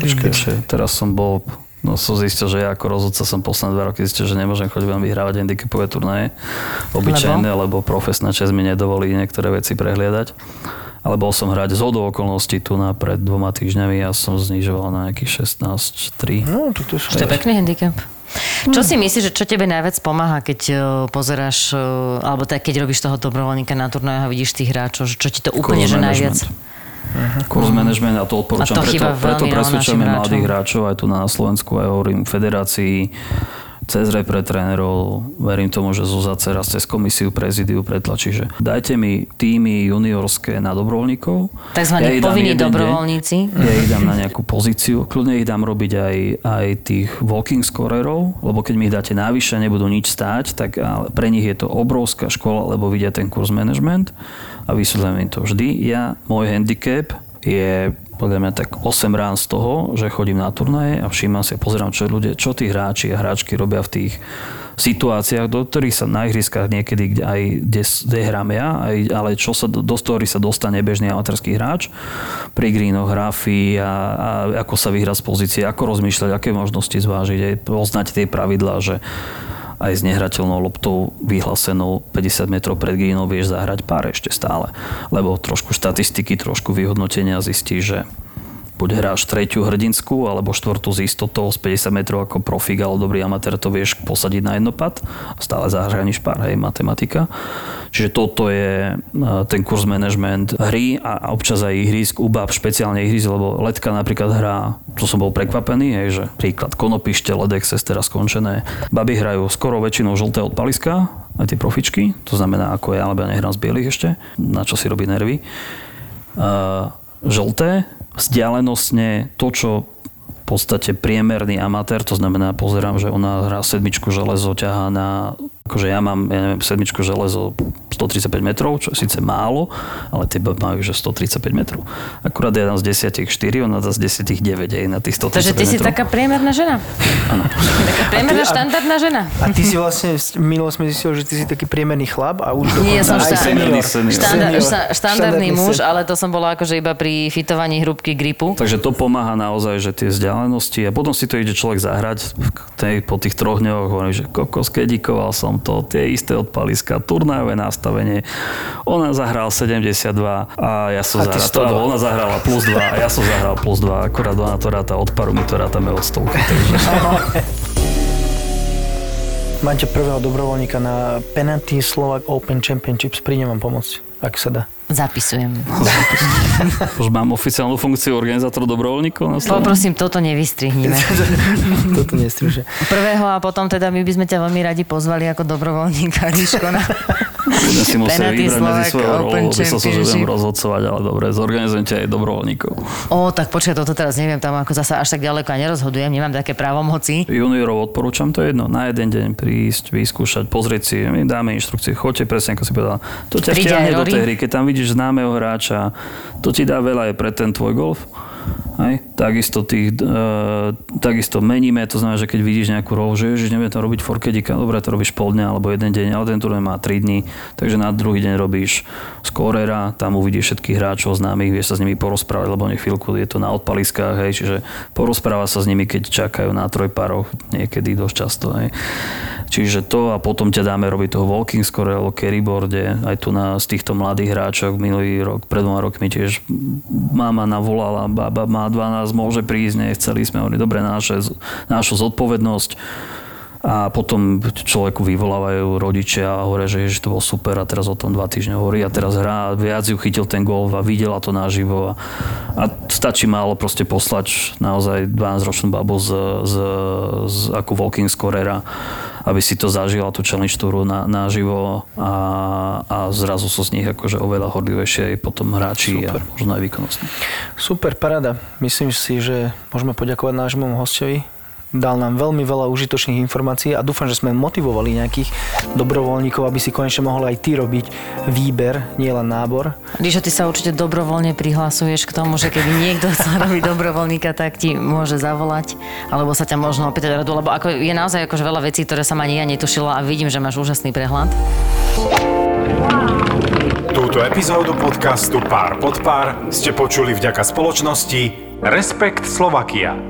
Počkej, teraz som bol No som zistil, že ja ako rozhodca som posledné dva roky zistil, že nemôžem chodiť vám vyhrávať handicapové turnaje. Obyčajné, lebo? lebo profesná časť mi nedovolí niektoré veci prehliadať. Ale bol som hrať z hodou okolností tu na pred dvoma týždňami a som znižoval na nejakých 16-3. No, toto sú... To je pekný handicap. Čo si myslíš, že čo tebe najviac pomáha, keď uh, pozeráš, uh, alebo tak, keď robíš toho dobrovoľníka na turnajoch a vidíš tých hráčov, čo ti to úplne, že najviac? Uh-huh. Kurz management a to odporúčam. A to preto, preto presvedčame mladých hráčov aj tu na Slovensku, aj hovorím federácii, cez repre trénerov, verím tomu, že Zuza raz cez komisiu prezidiu pretlačí, že dajte mi týmy juniorské na dobrovoľníkov. Takzvaní ja povinní dobrovoľníci. Deň, ja ich dám na nejakú pozíciu, kľudne ich dám robiť aj, aj tých walking scorerov, lebo keď mi ich dáte navyše, nebudú nič stáť, tak pre nich je to obrovská škola, lebo vidia ten kurz management a vysvetľujem im to vždy. Ja, môj handicap je podľa mňa tak 8 rán z toho, že chodím na turnaje a všímam si a pozerám, čo ľudia, čo tí hráči a hráčky robia v tých situáciách, do ktorých sa na ihriskách niekedy kde aj kde, kde hrám ja, aj, ale čo sa, do, ktorých sa dostane bežný amatérský hráč. Pri greenoch, a, a ako sa vyhrať z pozície, ako rozmýšľať, aké možnosti zvážiť, aj poznať tie pravidlá, že aj s nehrateľnou loptou vyhlásenou 50 metrov pred greenom vieš zahrať pár ešte stále. Lebo trošku štatistiky, trošku vyhodnotenia zistí, že buď hráš tretiu hrdinskú alebo štvrtú z istotou z 50 metrov ako profik, ale dobrý amatér to vieš posadiť na jednopad stále zahraníš pár, hej, matematika. Čiže toto je ten kurz management hry a občas aj ihrisk, UBAB špeciálne ihrisk, lebo letka napríklad hrá, to som bol prekvapený, hej, že príklad Konopište, Ledex, teraz skončené. Baby hrajú skoro väčšinou žlté odpaliska, aj tie profičky, to znamená ako ja, alebo ja nehrám z bielých ešte, na čo si robí nervy. Uh, žlté, vzdialenostne to, čo v podstate priemerný amatér, to znamená, pozerám, že ona hrá sedmičku železo, ťahá na akože ja mám, ja neviem, sedmičku železo 135 metrov, čo je síce málo, ale tie majú, že 135 metrov. Akurát ja dám z 10 4, ona dá z 10 9 aj na tých 135 Takže ty metrov. si taká priemerná žena. Áno. taká priemerná, a ty, štandardná žena. A ty si vlastne, minulo sme zistili, že ty si taký priemerný chlap a už Nie, som aj senior. senior. Štandard, štandardný, štandardný muž, ale to som bola akože iba pri fitovaní hrubky gripu. Takže to pomáha naozaj, že tie vzdialenosti a potom si to ide človek zahrať tej, po tých troch dňoch, hovorí, že kokos, kedikoval som to, tie isté odpaliska, turnajové nastavenie. Ona zahral 72 a ja som zahral, ona zahrala plus 2 a ja som zahral plus 2, akorát ona to ráta od paru, my to rátame od stovky. Takže... Máte prvého dobrovoľníka na Penalty Slovak Open Championships. Prídem vám pomôcť, ak sa dá. Zapisujem. Už mám oficiálnu funkciu organizátor dobrovoľníkov na Slovensku. Poprosím, toto nevystrihnime. Toto nestriže. Prvého a potom teda my by sme ťa veľmi radi pozvali ako dobrovoľníka Ríško na Budem si Penalty vybrať medzi svojou rolou, myslel som, že budem rozhodcovať, ale dobre, zorganizujem ťa aj dobrovoľníkov. O, tak počkaj, toto teraz neviem, tam ako zasa až tak ďaleko a nerozhodujem, nemám také právomoci. Juniorov odporúčam to jedno, na jeden deň prísť, vyskúšať, pozrieť si, my dáme inštrukcie, choďte presne ako si povedala. To ťa vtiahne do tej hry, keď tam vidíš známeho hráča, to ti dá veľa aj pre ten tvoj golf. Hej. Takisto, tých, e, takisto meníme, to znamená, že keď vidíš nejakú rolu, že ježiš, neviem tam robiť forkedika, dobre, to robíš pol dňa alebo jeden deň, ale ten turnaj má 3 dní, takže na druhý deň robíš skorera, tam uvidíš všetkých hráčov známych, vieš sa s nimi porozprávať, lebo oni chvíľku je to na odpaliskách, hej, čiže porozpráva sa s nimi, keď čakajú na trojparoch, niekedy dosť často. Hej. Čiže to a potom ťa dáme robiť toho walking score alebo carryboarde, aj tu na, z týchto mladých hráčov minulý rok, pred dvoma rokmi tiež mama navolala, baba má 12, môže prísť, nechceli sme, oni dobre, naše, našu zodpovednosť a potom človeku vyvolávajú rodičia a hovoria, že ježiš, to bol super a teraz o tom dva týždne hovorí a teraz hrá, viac ju chytil ten golf a videla to naživo a, a stačí málo proste poslať naozaj 12-ročnú babu z, z, z ako walking scorera, aby si to zažila, tú challenge túru na, naživo a, a zrazu sú z nich akože oveľa horlivejšie potom hráči a možno aj výkonnostní. Super, paráda. Myslím si, že môžeme poďakovať nášmu hostovi. Dal nám veľmi veľa užitočných informácií a dúfam, že sme motivovali nejakých dobrovoľníkov, aby si konečne mohol aj ty robiť výber, nielen nábor. Ríšo, ty sa určite dobrovoľne prihlasuješ k tomu, že keby niekto chcel robiť dobrovoľníka, tak ti môže zavolať, alebo sa ťa možno opýtať radu, lebo ako je naozaj akože veľa vecí, ktoré som ani ja netušila a vidím, že máš úžasný prehľad. Túto epizódu podcastu Pár pod pár ste počuli vďaka spoločnosti Respekt Slovakia.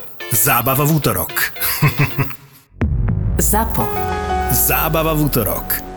Zábava v útorok. ZAPO. Zábava v útorok.